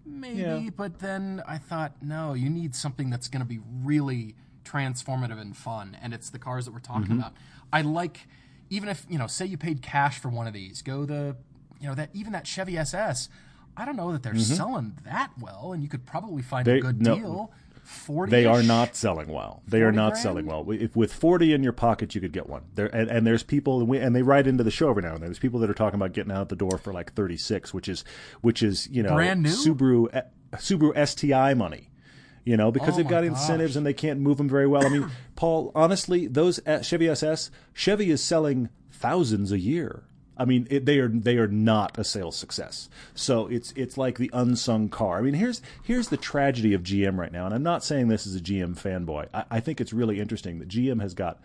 [SPEAKER 2] Maybe,
[SPEAKER 1] Yeah.
[SPEAKER 2] but then I thought, no, you need something that's going to be really transformative and fun, and it's the cars that we're talking
[SPEAKER 1] Mm-hmm.
[SPEAKER 2] about. I like, even if you know, say you paid cash for one of these, go the, you know, that even that Chevy SS. I don't know that they're selling that well, and you could probably find
[SPEAKER 1] Mm-hmm. They-
[SPEAKER 2] a good
[SPEAKER 1] no.
[SPEAKER 2] deal. 40
[SPEAKER 1] They are not selling well. They are not
[SPEAKER 2] grand?
[SPEAKER 1] selling well. If with forty in your pocket, you could get one. There and, and there's people and, we, and they write into the show every now and then. There's people that are talking about getting out the door for like thirty six, which is which is you know
[SPEAKER 2] Brand new?
[SPEAKER 1] Subaru eh, Subaru STI money. You know because
[SPEAKER 2] Oh
[SPEAKER 1] they've got
[SPEAKER 2] gosh.
[SPEAKER 1] incentives and they can't move them very well. I mean, Paul, honestly, those eh, Chevy SS, Chevy is selling thousands a year. I mean, it, they are they are not a sales success. So it's it's like the unsung car. I mean, here's here's the tragedy of GM right now, and I'm not saying this as a GM fanboy. I, I think it's really interesting that GM has got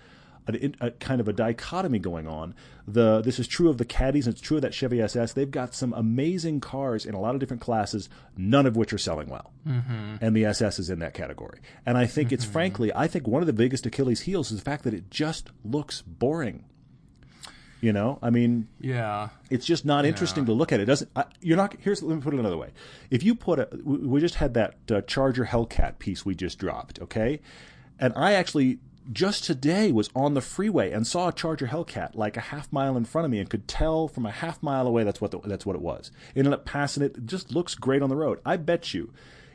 [SPEAKER 1] a, a kind of a dichotomy going on. The this is true of the Caddies, and it's true of that Chevy SS. They've got some amazing cars in a lot of different classes, none of which are selling well, mm-hmm. and the SS is in that category. And I think it's frankly, I think one of the biggest Achilles heels is the fact that it just looks boring. You know, I mean,
[SPEAKER 2] Yeah.
[SPEAKER 1] it's just not interesting to look at. It doesn't. I, you're not. Here's let me put it another way. If you put a, we we just had that uh, Charger Hellcat piece we just dropped, okay, and I actually just today was on the freeway and saw a Charger Hellcat like a half mile in front of me and could tell from a half mile away that's what the, that's what it was. Ended up passing it. It just looks great on the road. I bet you.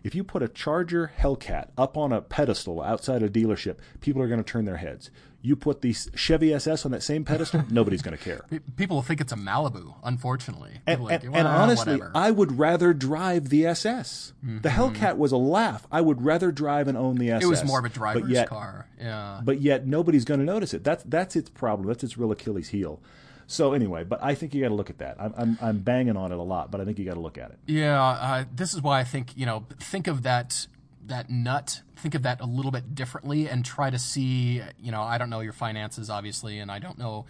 [SPEAKER 1] If you put a Charger Hellcat up on a pedestal outside a dealership, people are going to turn their heads. You put the Chevy SS on that same pedestal, nobody's going to care.
[SPEAKER 2] Pe- People think it's a Malibu, unfortunately.
[SPEAKER 1] And,
[SPEAKER 2] like,
[SPEAKER 1] and-
[SPEAKER 2] "Well,
[SPEAKER 1] and honestly,
[SPEAKER 2] whatever."
[SPEAKER 1] I would rather drive the SS. The
[SPEAKER 2] Mm-hmm.
[SPEAKER 1] Hellcat was a laugh. I would rather drive and own the SS.
[SPEAKER 2] it was more of a driver's
[SPEAKER 1] yet,
[SPEAKER 2] car. Yeah.
[SPEAKER 1] But yet, nobody's going to notice it. That's that's its problem. That's its real Achilles heel. So anyway, but I think you got to look at that. I'm, I'm I'm banging on it a lot, but I think you got to look at it.
[SPEAKER 2] Yeah, uh, this is why I think you know think of that that nut, think of that a little bit differently, and try to see you know I don't know your finances obviously, and I don't know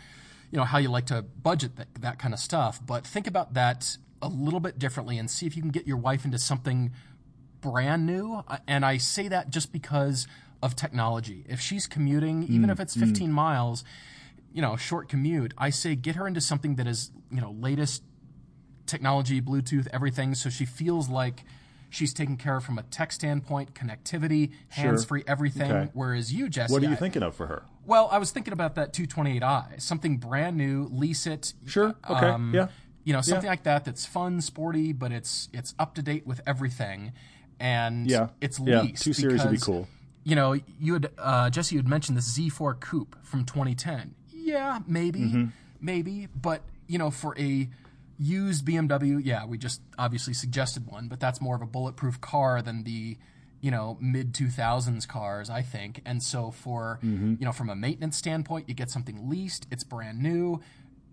[SPEAKER 2] you know how you like to budget that, that kind of stuff, but think about that a little bit differently and see if you can get your wife into something brand new. And I say that just because of technology. If she's commuting, even if it's 15 miles, you know, short commute, I say get her into something that is you know latest technology, Bluetooth, everything, so she feels like she's taken care of from a tech standpoint, connectivity, hands-free, everything.
[SPEAKER 1] Okay.
[SPEAKER 2] Whereas you, Jesse,
[SPEAKER 1] What are you
[SPEAKER 2] I-
[SPEAKER 1] thinking of for her?
[SPEAKER 2] Well, I was thinking about that 228i, something brand new, lease it.
[SPEAKER 1] Sure. Okay.
[SPEAKER 2] um,
[SPEAKER 1] Yeah.
[SPEAKER 2] You know, something
[SPEAKER 1] Yeah.
[SPEAKER 2] like that that's fun, sporty, but it's it's up to date with everything, and
[SPEAKER 1] Yeah.
[SPEAKER 2] it's
[SPEAKER 1] Yeah.
[SPEAKER 2] leased.
[SPEAKER 1] Two series would be
[SPEAKER 2] because,
[SPEAKER 1] cool.
[SPEAKER 2] You know, you had uh, Jesse, you had mentioned this Z4 Coupe from 2010. Yeah, maybe,
[SPEAKER 1] Mm-hmm.
[SPEAKER 2] maybe, but you know, for a used BMW, yeah, we just obviously suggested one, but that's more of a bulletproof car than the you know mid 2000s cars i think and so for
[SPEAKER 1] Mm-hmm.
[SPEAKER 2] you know from a maintenance standpoint you get something leased it's brand new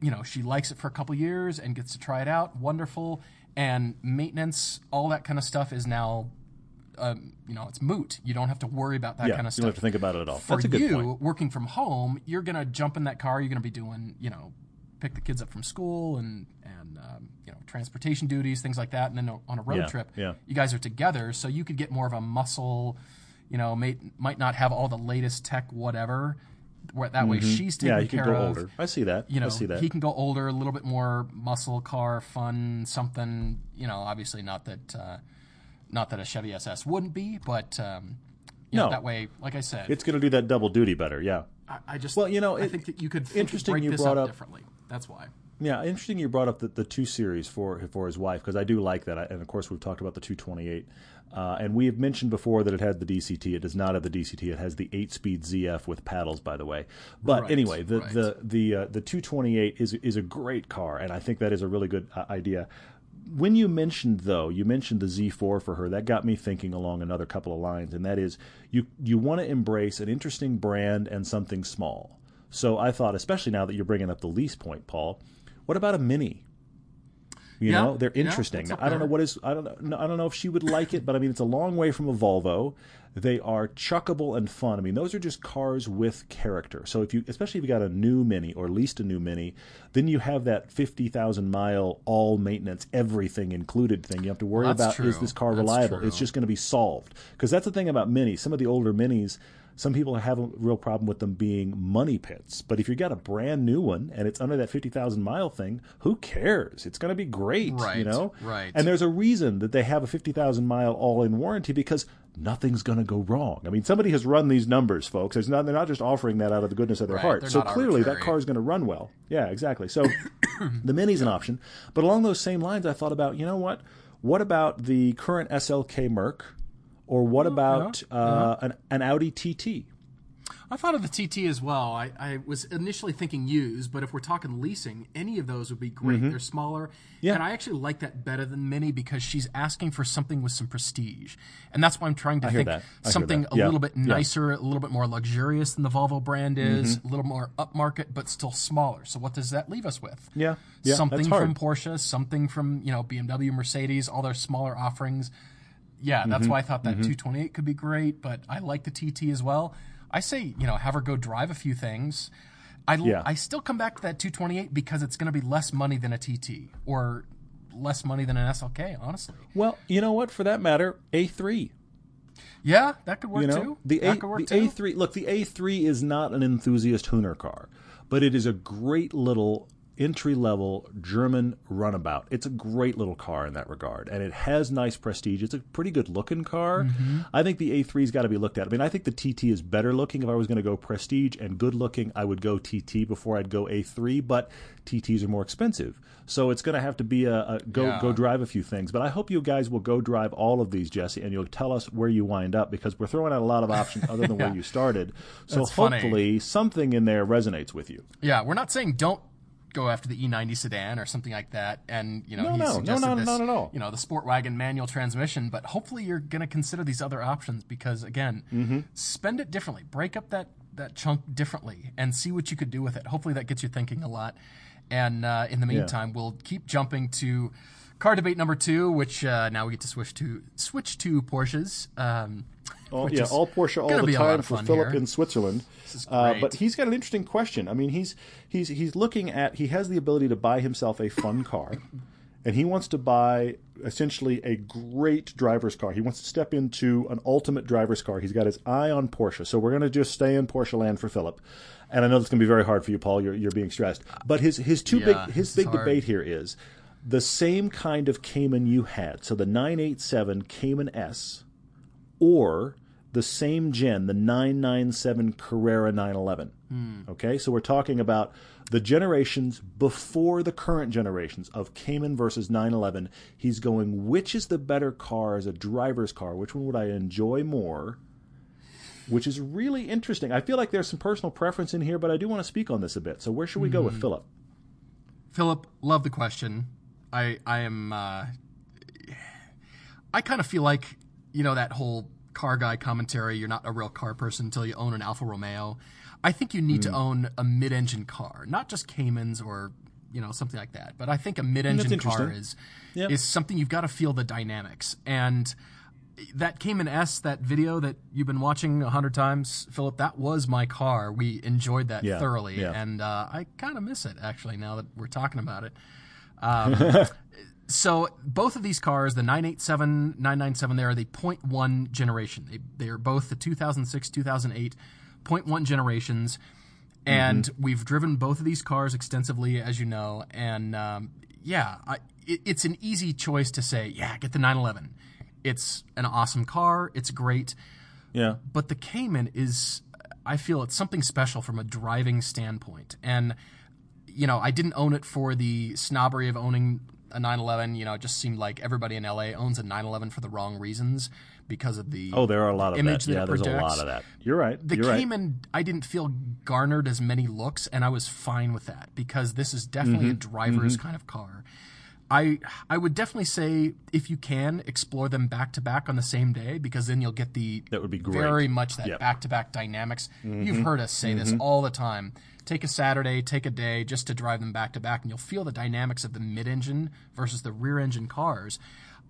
[SPEAKER 2] you know she likes it for a couple years and gets to try it out wonderful and maintenance all that kind of stuff is now um, you know it's moot you don't have to worry about that
[SPEAKER 1] Yeah.
[SPEAKER 2] kind of stuff.
[SPEAKER 1] you don't have to think about it at all.
[SPEAKER 2] for
[SPEAKER 1] That's a good
[SPEAKER 2] you
[SPEAKER 1] point.
[SPEAKER 2] working from home you're gonna jump in that car you're gonna be doing you know pick the kids up from school and and um, you know transportation duties things like that and then on a road
[SPEAKER 1] Yeah,
[SPEAKER 2] trip
[SPEAKER 1] yeah.
[SPEAKER 2] you guys are together so you could get more of a muscle you know may, might not have all the latest tech whatever where that way she's taken
[SPEAKER 1] Mm-hmm. Yeah, you
[SPEAKER 2] care
[SPEAKER 1] could go
[SPEAKER 2] of
[SPEAKER 1] older. I see that.
[SPEAKER 2] you know
[SPEAKER 1] I see that.
[SPEAKER 2] he can go older a little bit more muscle car fun something you know obviously not that uh, not that a chevy ss wouldn't be but um, you know,
[SPEAKER 1] No.
[SPEAKER 2] that way like i said
[SPEAKER 1] it's going to do that double duty better. Yeah.
[SPEAKER 2] I, I just
[SPEAKER 1] Well, you know,
[SPEAKER 2] I think that you could
[SPEAKER 1] interesting you
[SPEAKER 2] this
[SPEAKER 1] brought
[SPEAKER 2] up,
[SPEAKER 1] up-
[SPEAKER 2] differently. That's why.
[SPEAKER 1] Yeah, interesting. You brought up the, the two series for for his wife because I do like that, I- and of course we've talked about the 228, uh, and we have mentioned before that it had the DCT. It does not have the DCT. It has the eight-speed ZF with paddles, by the way. But
[SPEAKER 2] Right,
[SPEAKER 1] anyway, the
[SPEAKER 2] right.
[SPEAKER 1] the the uh, the 228 is is a great car, and I think that is a really good uh, idea. When you mentioned though, you mentioned the Z4 for her. That got me thinking along another couple of lines, and that is you you want to embrace an interesting brand and something small. So I thought, especially now that you're bringing up the lease point, Paul, what about a Mini? You
[SPEAKER 2] Yeah,
[SPEAKER 1] know, they're interesting.
[SPEAKER 2] up
[SPEAKER 1] I don't know what is. I don't know. I don't know if she would like it, but I mean, it's a long way from a Volvo. They are chuckable and fun. I mean, those are just cars with character. So if you, especially if you got a new Mini or leased a new Mini, then you have that fifty thousand mile all maintenance, everything included thing. You have to worry
[SPEAKER 2] That's
[SPEAKER 1] about is this car reliable?
[SPEAKER 2] true.
[SPEAKER 1] It's just going to be solved because that's the thing about Mini. Some of the older Minis. Some people have a real problem with them being money pits. But if you've got a brand new one and it's under that 50,000 mile thing, who cares? It's going to be great, you know?
[SPEAKER 2] right.
[SPEAKER 1] And there's a reason that they have a 50,000 mile all in warranty because nothing's going to go wrong. I mean, somebody has run these numbers, folks. There's not, they're not just offering that out of the goodness of their
[SPEAKER 2] Right,
[SPEAKER 1] heart. So clearly that car is going to run well. Yeah, exactly. So the Mini's an option. But along those same lines, I thought about, you know what? What about the current SLK Merc? Or what mm-hmm. about uh-huh. uh, uh-huh. An, an Audi TT?
[SPEAKER 2] I thought of the TT as well. I, I was initially thinking used, but if we're talking leasing, any of those would be great. Mm-hmm. They're smaller.
[SPEAKER 1] Yeah.
[SPEAKER 2] And I actually like that better than Mini because she's asking for something with some prestige. And that's why I'm trying to think.
[SPEAKER 1] I hear
[SPEAKER 2] something a
[SPEAKER 1] Yeah.
[SPEAKER 2] little bit
[SPEAKER 1] Yeah.
[SPEAKER 2] nicer, a little bit more luxurious than the Volvo brand mm-hmm. is, a little more upmarket, but still smaller. So what does that leave us with?
[SPEAKER 1] Yeah. Yeah,
[SPEAKER 2] something from Porsche, something from, you know, BMW, Mercedes, all their smaller offerings. Yeah, that's
[SPEAKER 1] Mm-hmm.
[SPEAKER 2] why I thought that 228 could be great, but I like the TT as well. I say, you know, have her go drive a few things. I,
[SPEAKER 1] Yeah.
[SPEAKER 2] I still come back to that 228 because it's going to be less money than a TT or less money than an SLK, honestly.
[SPEAKER 1] Well, you know what? For that matter, A3.
[SPEAKER 2] Yeah, that could work
[SPEAKER 1] You know,
[SPEAKER 2] too.
[SPEAKER 1] the
[SPEAKER 2] that
[SPEAKER 1] A
[SPEAKER 2] could work
[SPEAKER 1] the
[SPEAKER 2] too.
[SPEAKER 1] A3. Look, the A3 is not an enthusiast Hooner car, but it is a great little entry level German runabout. It's a great little car in that regard, and it has nice prestige. It's a pretty good looking car.
[SPEAKER 2] Mm-hmm.
[SPEAKER 1] I think the A3's got to be looked at. I mean, I think the TT is better looking. If I was going to go prestige and good looking, I would go TT before I'd go A3. But TTs are more expensive, so it's going to have to be a, a go
[SPEAKER 2] Yeah.
[SPEAKER 1] go drive a few things. But I hope you guys will go drive all of these, Jesse, and you'll tell us where you wind up because we're throwing out a lot of options other than where you started. So
[SPEAKER 2] That's funny.
[SPEAKER 1] hopefully something in there resonates with you.
[SPEAKER 2] Yeah, we're not saying don't go after the E90 sedan or something like that. And you know,
[SPEAKER 1] No,
[SPEAKER 2] he
[SPEAKER 1] no, no,
[SPEAKER 2] suggested
[SPEAKER 1] no,
[SPEAKER 2] this,
[SPEAKER 1] not at all.
[SPEAKER 2] You know, the sport wagon manual transmission. But hopefully, you're going to consider these other options because again,
[SPEAKER 1] Mm-hmm.
[SPEAKER 2] spend it differently. Break up that that chunk differently and see what you could do with it. Hopefully, that gets you thinking a lot. And uh, in the meantime, we'll keep jumping to car debate number two, which uh, now we get to switch to switch to Porsches. Um,
[SPEAKER 1] All,
[SPEAKER 2] which
[SPEAKER 1] yeah, all Porsche all the
[SPEAKER 2] be a lot
[SPEAKER 1] time for Philip
[SPEAKER 2] here.
[SPEAKER 1] in Switzerland. Uh, but he's got an interesting question. I mean, he's he's he's looking at he has the ability to buy himself a fun car, and he wants to buy essentially a great driver's car. He wants to step into an ultimate driver's car. He's got his eye on Porsche. So we're going to just stay in Porsche land for Philip. And I know it's going to be very hard for you, Paul. You're you're being stressed. But his his two
[SPEAKER 2] Yeah,
[SPEAKER 1] big his big
[SPEAKER 2] hard.
[SPEAKER 1] debate here is the same kind of Cayman you had. So the 987 Cayman S or the same gen, the 997 Carrera 911. Okay, so we're talking about the generations before the current generations of Cayman versus 911. He's going, which is the better car as a driver's car? Which one would I enjoy more? Which is really interesting. I feel like there's some personal preference in here, but I do want to speak on this a bit. So where should we go with Philip?
[SPEAKER 2] Philip, love the question. I I am uh, I kind of feel like you know that whole car guy commentary. You're not a real car person until you own an Alfa Romeo. I think you need
[SPEAKER 1] Hmm.
[SPEAKER 2] to own a mid-engine car, not just Caymans or you know something like that. But I think a mid-engine car is
[SPEAKER 1] Yeah.
[SPEAKER 2] is something you've got to feel the dynamics and. That Cayman S, that video that you've been watching a hundred times, Philip, that was my car. We enjoyed that
[SPEAKER 1] Yeah,
[SPEAKER 2] thoroughly,
[SPEAKER 1] yeah.
[SPEAKER 2] and uh, I kind of miss it actually now that we're talking about it. Um, so both of these cars, the 987, 997, they are the 0.1 generation. They, they are both the 2006, 2008 0.1 generations. And we've driven both of these cars extensively, as you know. And um, yeah, I, it, it's an easy choice to say, yeah, get the 911. It's an awesome car. It's great
[SPEAKER 1] Yeah.
[SPEAKER 2] but the Cayman is I feel it's something special from a driving standpoint. And you know, I didn't own it for the snobbery of owning a 911, you know, it just seemed like everybody in LA owns a 911 for the wrong reasons because of the
[SPEAKER 1] Oh, there are a lot of
[SPEAKER 2] image
[SPEAKER 1] that.
[SPEAKER 2] that
[SPEAKER 1] Yeah, there's a lot of that. You're right.
[SPEAKER 2] The
[SPEAKER 1] You're right.
[SPEAKER 2] Cayman, I didn't feel garnered as many looks, and I was fine with that because this is definitely
[SPEAKER 1] Mm-hmm.
[SPEAKER 2] a driver's kind of car. I I would definitely say if you can explore them back to back on the same day because then you'll get the
[SPEAKER 1] That would be great.
[SPEAKER 2] very much that back to back dynamics.
[SPEAKER 1] Mm-hmm.
[SPEAKER 2] You've heard us say this all the time. Take a Saturday, take a day just to drive them back to back, and you'll feel the dynamics of the mid engine versus the rear engine cars.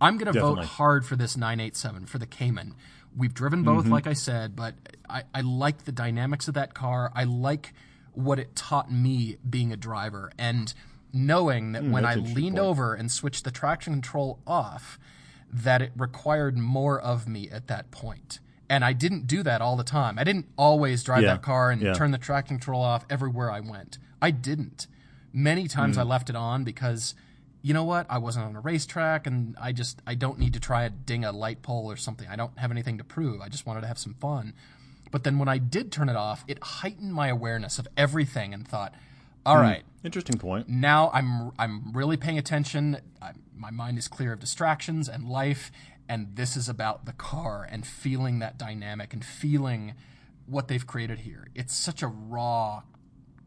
[SPEAKER 2] I'm going to vote hard for this 987 for the Cayman. We've driven both,
[SPEAKER 1] Mm-hmm.
[SPEAKER 2] like I said, but I, I like the dynamics of that car. I like what it taught me being a driver and knowing that when
[SPEAKER 1] Mm, that's
[SPEAKER 2] I leaned
[SPEAKER 1] point.
[SPEAKER 2] over and switched the traction control off, that it required more of me at that point. And I didn't do that all the time. I didn't always drive
[SPEAKER 1] Yeah,
[SPEAKER 2] that car and
[SPEAKER 1] yeah.
[SPEAKER 2] turn the traction control off everywhere I went. I didn't. Many times
[SPEAKER 1] Hmm.
[SPEAKER 2] I left it on because you know what? I wasn't on a racetrack and I just I don't need to try to ding a light pole or something. I don't have anything to prove. I just wanted to have some fun. But then when I did turn it off, it heightened my awareness of everything and thought, all
[SPEAKER 1] Hmm.
[SPEAKER 2] right,
[SPEAKER 1] Interesting point.
[SPEAKER 2] now I'm I'm really paying attention. I, my mind is clear of distractions and life, and this is about the car and feeling that dynamic and feeling what they've created here. It's such a raw,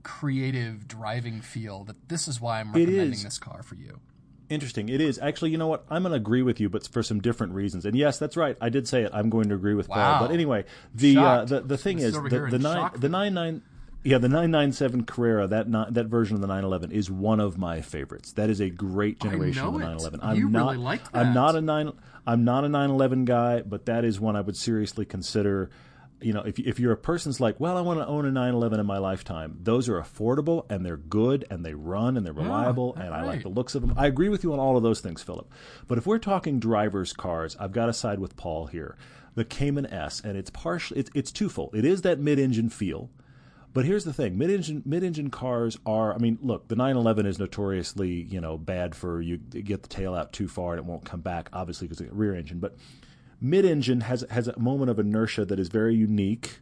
[SPEAKER 2] creative driving feel that this is why I'm recommending this car for you.
[SPEAKER 1] Interesting. It is actually. You know what? I'm going to agree with you, but for some different reasons. And yes, that's right. I did say it. I'm going to agree with
[SPEAKER 2] Wow.
[SPEAKER 1] Paul. But anyway, the uh, the the thing
[SPEAKER 2] This is
[SPEAKER 1] is the, the nine the nine nine. Yeah, the 997 Carrera, that ni- that version of the 911 is one of my favorites. That is a great generation of the 911. I'm
[SPEAKER 2] You
[SPEAKER 1] not
[SPEAKER 2] really liked
[SPEAKER 1] I'm not a 9 I'm not a 911 guy, but that is one I would seriously consider you know, if if you're a person's like, well, I want to own a 911 in my lifetime, those are affordable and they're good and they run and they're ah, reliable and I like the looks of them. I agree with you on all of those things, Philip. But if we're talking drivers' cars, I've got to side with Paul here. The Cayman S, and it's partially it's, it's twofold. It is that mid-engine feel, but here's the thing: mid-engine mid-engine cars are. I mean, look, the 911 is notoriously you know bad for you get the tail out too far and it won't come back, obviously because it's a rear engine. But mid-engine has has a moment of inertia that is very unique.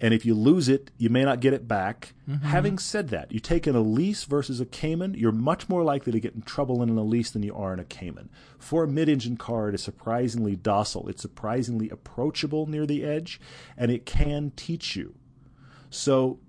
[SPEAKER 1] And if you lose it, you may not get it back. Mm-hmm. Having said that, you take an Elise versus a Cayman, you're much more likely to get in trouble in an Elise than you are in a Cayman. For a mid-engine car, it is surprisingly docile. It's surprisingly approachable near the edge, and it can teach you. So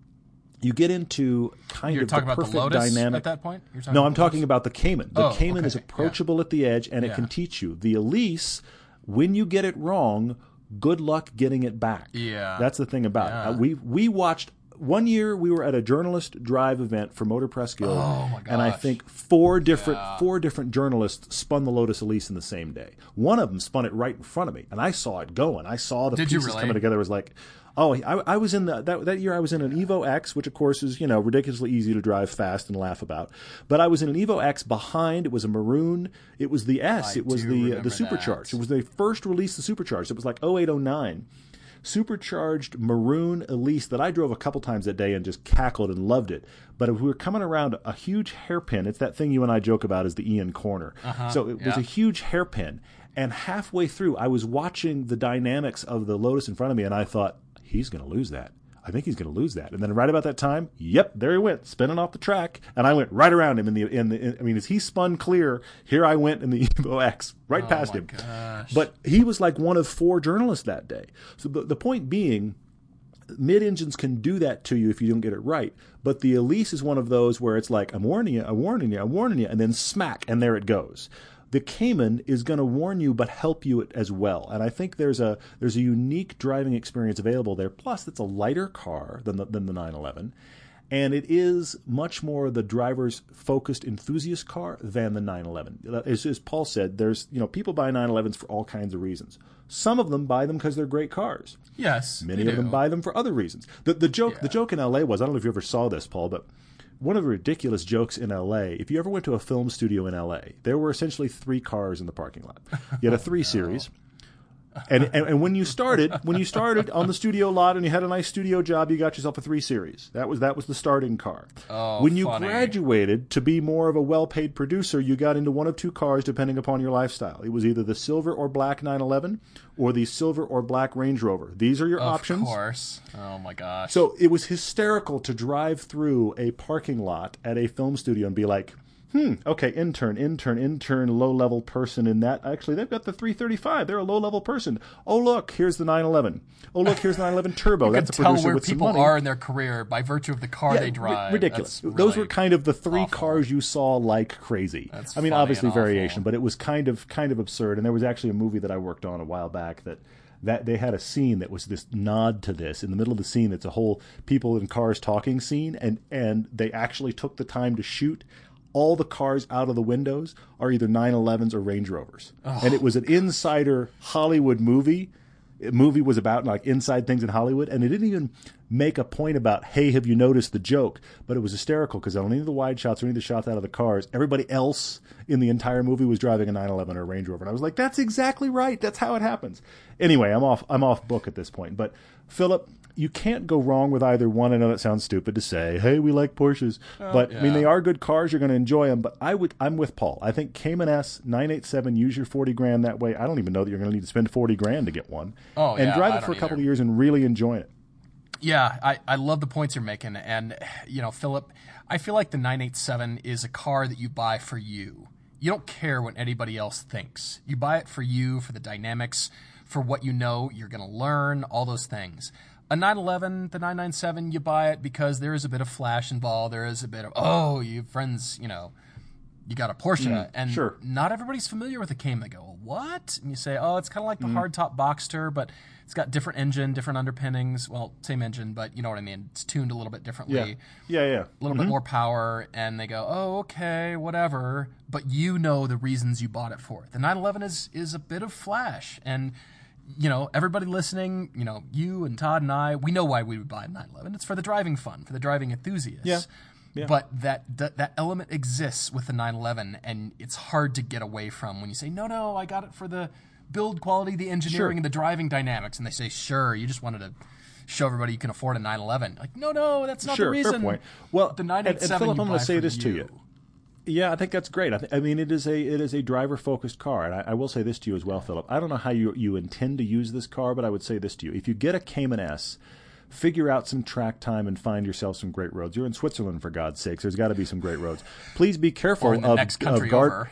[SPEAKER 1] you get into kind
[SPEAKER 2] You're
[SPEAKER 1] of
[SPEAKER 2] talking
[SPEAKER 1] the
[SPEAKER 2] about the
[SPEAKER 1] perfect
[SPEAKER 2] Lotus
[SPEAKER 1] dynamic.
[SPEAKER 2] at that point. You're talking
[SPEAKER 1] No, I'm talking about the Cayman. The
[SPEAKER 2] Oh,
[SPEAKER 1] Cayman is
[SPEAKER 2] okay, yeah.
[SPEAKER 1] approachable at the edge and it
[SPEAKER 2] Yeah.
[SPEAKER 1] can teach you. The Elise, when you get it wrong, good luck getting it back.
[SPEAKER 2] Yeah.
[SPEAKER 1] That's the thing about
[SPEAKER 2] Yeah.
[SPEAKER 1] it. Uh, we we watched one year we were at a journalist drive event for Motor Press Guild,
[SPEAKER 2] Oh,
[SPEAKER 1] and I think four different four different journalists spun the Lotus Elise in the same day. One of them spun it right in front of me, and I saw it going. I saw the
[SPEAKER 2] Did
[SPEAKER 1] pieces coming together. It was like, oh, I, I was in the that that year. I was in an Evo X, which of course is you know ridiculously easy to drive fast and laugh about. But I was in an Evo X behind. It was a maroon. It was the S.
[SPEAKER 2] I
[SPEAKER 1] it was the the supercharged.
[SPEAKER 2] that.
[SPEAKER 1] It was they first released the supercharged. It was like 0809 supercharged maroon Elise that I drove a couple times that day and just cackled and loved it. But if we were coming around a huge hairpin, it's that thing you and I joke about as the Ian corner. Uh-huh. so it was a huge hairpin. And halfway through, I was watching the dynamics of the Lotus in front of me, and I thought, he's going to lose that. I think he's going to lose that. And then right about that time, yep, there he went, spinning off the track, and I went right around him in the in the. In, I mean, as he spun clear, here I went in the Evo X, right oh past
[SPEAKER 2] my
[SPEAKER 1] him.
[SPEAKER 2] gosh.
[SPEAKER 1] But he was like one of four journalists that day. So the, the point being, mid engines can do that to you if you don't get it right. But the Elise is one of those where it's like, I'm warning you, I'm warning you, I'm warning you, and then smack, and there it goes. The Cayman is going to warn you, but help you as well. And I think there's a there's a unique driving experience available there. Plus, it's a lighter car than the, than the 911, and it is much more the driver's focused enthusiast car than the 911. Uh, as, as Paul said, there's you know people buy 911s for all kinds of reasons. Some of them buy them because they're great cars.
[SPEAKER 2] Yes,
[SPEAKER 1] Many of them buy them for other reasons. The the joke the joke in L.A. was I don't know if you ever saw this, Paul, but one of the ridiculous jokes in L.A. If you ever went to a film studio in L.A., there were essentially three cars in the parking lot. You had a three series. And, and and when you started, when you started on the studio lot and you had a nice studio job, you got yourself a three series. That was that was the starting car.
[SPEAKER 2] Oh,
[SPEAKER 1] when you
[SPEAKER 2] funny.
[SPEAKER 1] graduated to be more of a well-paid producer, you got into one of two cars depending upon your lifestyle. It was either the silver or black 911 or the silver or black Range Rover. These are your
[SPEAKER 2] Of
[SPEAKER 1] options.
[SPEAKER 2] Of course. Oh my gosh.
[SPEAKER 1] So it was hysterical to drive through a parking lot at a film studio and be like, hmm, okay, intern, intern, intern, low level person in that. Actually, they've got the 335. They're a low level person. Oh, look, here's the 911. Oh, look, here's the 911 Turbo. That's a
[SPEAKER 2] tell where people are in their career by virtue of the car
[SPEAKER 1] Yeah,
[SPEAKER 2] they
[SPEAKER 1] ri-
[SPEAKER 2] drive.
[SPEAKER 1] ridiculous.
[SPEAKER 2] That's
[SPEAKER 1] Those
[SPEAKER 2] really
[SPEAKER 1] were kind of the three
[SPEAKER 2] awful.
[SPEAKER 1] cars you saw like crazy.
[SPEAKER 2] That's
[SPEAKER 1] I mean, obviously variation, but it was kind of kind of absurd. And there was actually a movie that I worked on a while back that that they had a scene that was this nod to this in the middle of the scene. It's a whole people in cars talking scene, and and they actually took the time to shoot. All the cars out of the windows are either 911s or Range Rovers, and it was an insider Hollywood movie movie was about like inside things in Hollywood, and it didn't even make a point about, hey, have you noticed the joke? But it was hysterical because on any of the wide shots or any of the shots out of the cars, everybody else in the entire movie was driving a 911 or a Range Rover, and I was like, that's exactly right. That's how it happens. Anyway, I'm off. I'm off book at this point, but Philip. You can't go wrong with either one. I know that sounds stupid to say. Hey, we like Porsches, oh, but I mean they are good cars. You're going to enjoy them. But I would, I'm with Paul. I think Cayman S 987. Use your 40 grand that way. I don't even know that you're going to need to spend 40 grand to get one.
[SPEAKER 2] Oh,
[SPEAKER 1] and
[SPEAKER 2] yeah,
[SPEAKER 1] drive it for a couple
[SPEAKER 2] either.
[SPEAKER 1] of years and really enjoy it.
[SPEAKER 2] Yeah, I, I love the points you're making. And, you know, Philip, I feel like the 987 is a car that you buy for you. You don't care what anybody else thinks. You buy it for you, for the dynamics, for what you know you're going to learn, all those things. A 911, the 997, you buy it because there is a bit of flash involved. There is a bit of, oh, you friends, you know, you got a Porsche. Mm, and
[SPEAKER 1] sure.
[SPEAKER 2] not everybody's familiar with the Cayman. They go, what? And you say, oh, it's kind of like the mm. hardtop Boxster, but it's got different engine, different underpinnings. Well, same engine, but you know what I mean. It's tuned a little bit differently
[SPEAKER 1] Yeah. Yeah, yeah.
[SPEAKER 2] a little bit mm-hmm. more power, and they go, "Oh, okay, whatever." But you know the reasons you bought it for. The 911 is is a bit of flash, and you know everybody listening, you know you and Todd and I, we know why we would buy a 911. It's for the driving fun, for the driving enthusiasts.
[SPEAKER 1] Yeah. Yeah.
[SPEAKER 2] But that, that that element exists with the 911, and it's hard to get away from when you say, "No, no, I got it for the build quality, the engineering,
[SPEAKER 1] Sure.
[SPEAKER 2] and the driving dynamics." And they say, "Sure, you just wanted to." Show everybody you can afford a 911. Like, no, no, that's not
[SPEAKER 1] Sure,
[SPEAKER 2] the
[SPEAKER 1] fair
[SPEAKER 2] reason.
[SPEAKER 1] point. Well,
[SPEAKER 2] the
[SPEAKER 1] and-
[SPEAKER 2] 987
[SPEAKER 1] and Philip, I'm gonna say
[SPEAKER 2] for
[SPEAKER 1] this to you. Yeah, I think that's great. I, th- I mean, it is a it is a driver focused car, and I, I will say this to you as well, Philip. I don't know how you you intend to use this car, but I would say this to you: if you get a Cayman S, figure out some track time and find yourself some great roads. You're in Switzerland, for God's sakes. There's got to be some great roads. Please be careful
[SPEAKER 2] or in the
[SPEAKER 1] of,
[SPEAKER 2] next country
[SPEAKER 1] of guard.
[SPEAKER 2] over.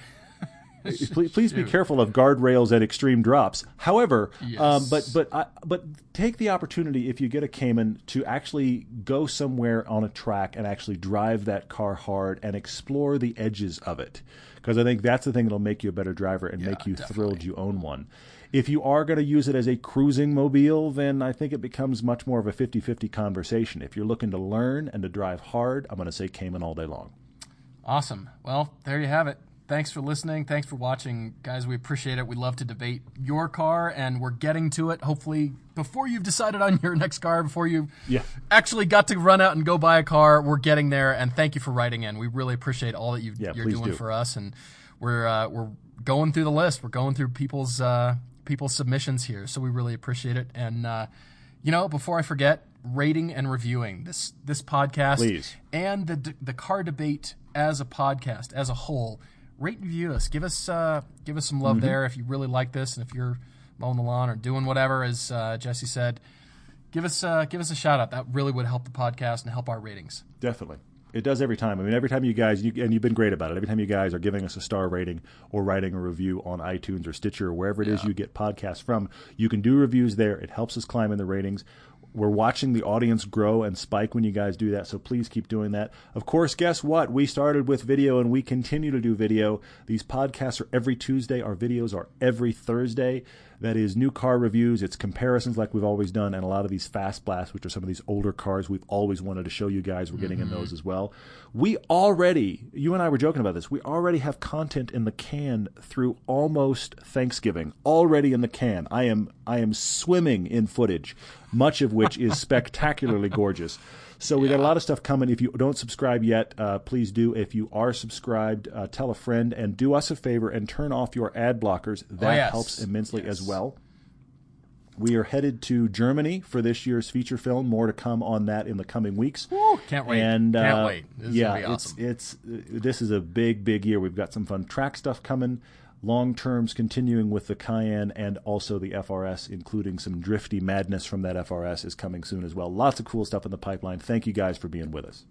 [SPEAKER 1] Please, please be careful of guardrails and extreme drops. However, um, but but I, but take the opportunity if you get a Cayman to actually go somewhere on a track and actually drive that car hard and explore the edges of it, because I think that's the thing that'll make you a better driver and make you thrilled you own one. If you are going to use it as a cruising mobile, then I think it becomes much more of a 50-50 conversation. If you're looking to learn and to drive hard, I'm going to say Cayman all day long.
[SPEAKER 2] Awesome. Well, there you have it. Thanks for listening. Thanks for watching, guys. We appreciate it. We love to debate your car, and we're getting to it. Hopefully, before you've decided on your next car, before you
[SPEAKER 1] Yeah.
[SPEAKER 2] actually got to run out and go buy a car, we're getting there. And thank you for writing in. We really appreciate all that you
[SPEAKER 1] Yeah,
[SPEAKER 2] you're doing
[SPEAKER 1] do.
[SPEAKER 2] for us, and we're uh, we're going through the list. We're going through people's uh, people's submissions here, so we really appreciate it. And uh, you know, before I forget, rating and reviewing this this podcast
[SPEAKER 1] Please.
[SPEAKER 2] and the the car debate as a podcast as a whole. Rate and review us. Give us uh, give us some love
[SPEAKER 1] Mm-hmm.
[SPEAKER 2] there if you really like this, and if you're mowing the lawn or doing whatever, as uh, Jesse said, give us uh, give us a shout out. That really would help the podcast and help our ratings.
[SPEAKER 1] Definitely. It does every time. I mean, every time you guys, you, and you've been great about it, every time you guys are giving us a star rating or writing a review on iTunes or Stitcher or wherever it is you get podcasts from, you can do reviews there. It helps us climb in the ratings. We're watching the audience grow and spike when you guys do that, so please keep doing that. Of course, guess what? We started with video and we continue to do video. These podcasts are every Tuesday, our videos are every Thursday. That is new car reviews, it's comparisons like we've always done, and a lot of these fast blasts, which are some of these older cars we've always wanted to show you guys. We're getting in mm-hmm. those as well. We already, you and I were joking about this, we already have content in the can through almost Thanksgiving. Already in the can. I am I am swimming in footage, much of which is spectacularly gorgeous. So we got a lot of stuff coming. If you don't subscribe yet, uh, please do. If you are subscribed, uh, tell a friend and do us a favor and turn off your ad blockers. That
[SPEAKER 2] yes.
[SPEAKER 1] helps immensely as well. We are headed to Germany for this year's feature film. More to come on that in the coming weeks.
[SPEAKER 2] Can't wait.
[SPEAKER 1] And
[SPEAKER 2] Can't
[SPEAKER 1] uh,
[SPEAKER 2] wait. This
[SPEAKER 1] yeah,
[SPEAKER 2] awesome.
[SPEAKER 1] it's it's uh, this is a big big year. We've got some fun track stuff coming. Long terms continuing with the Cayenne and also the FRS, including some drifty madness from that FRS is coming soon as well. Lots of cool stuff in the pipeline. Thank you guys for being with us.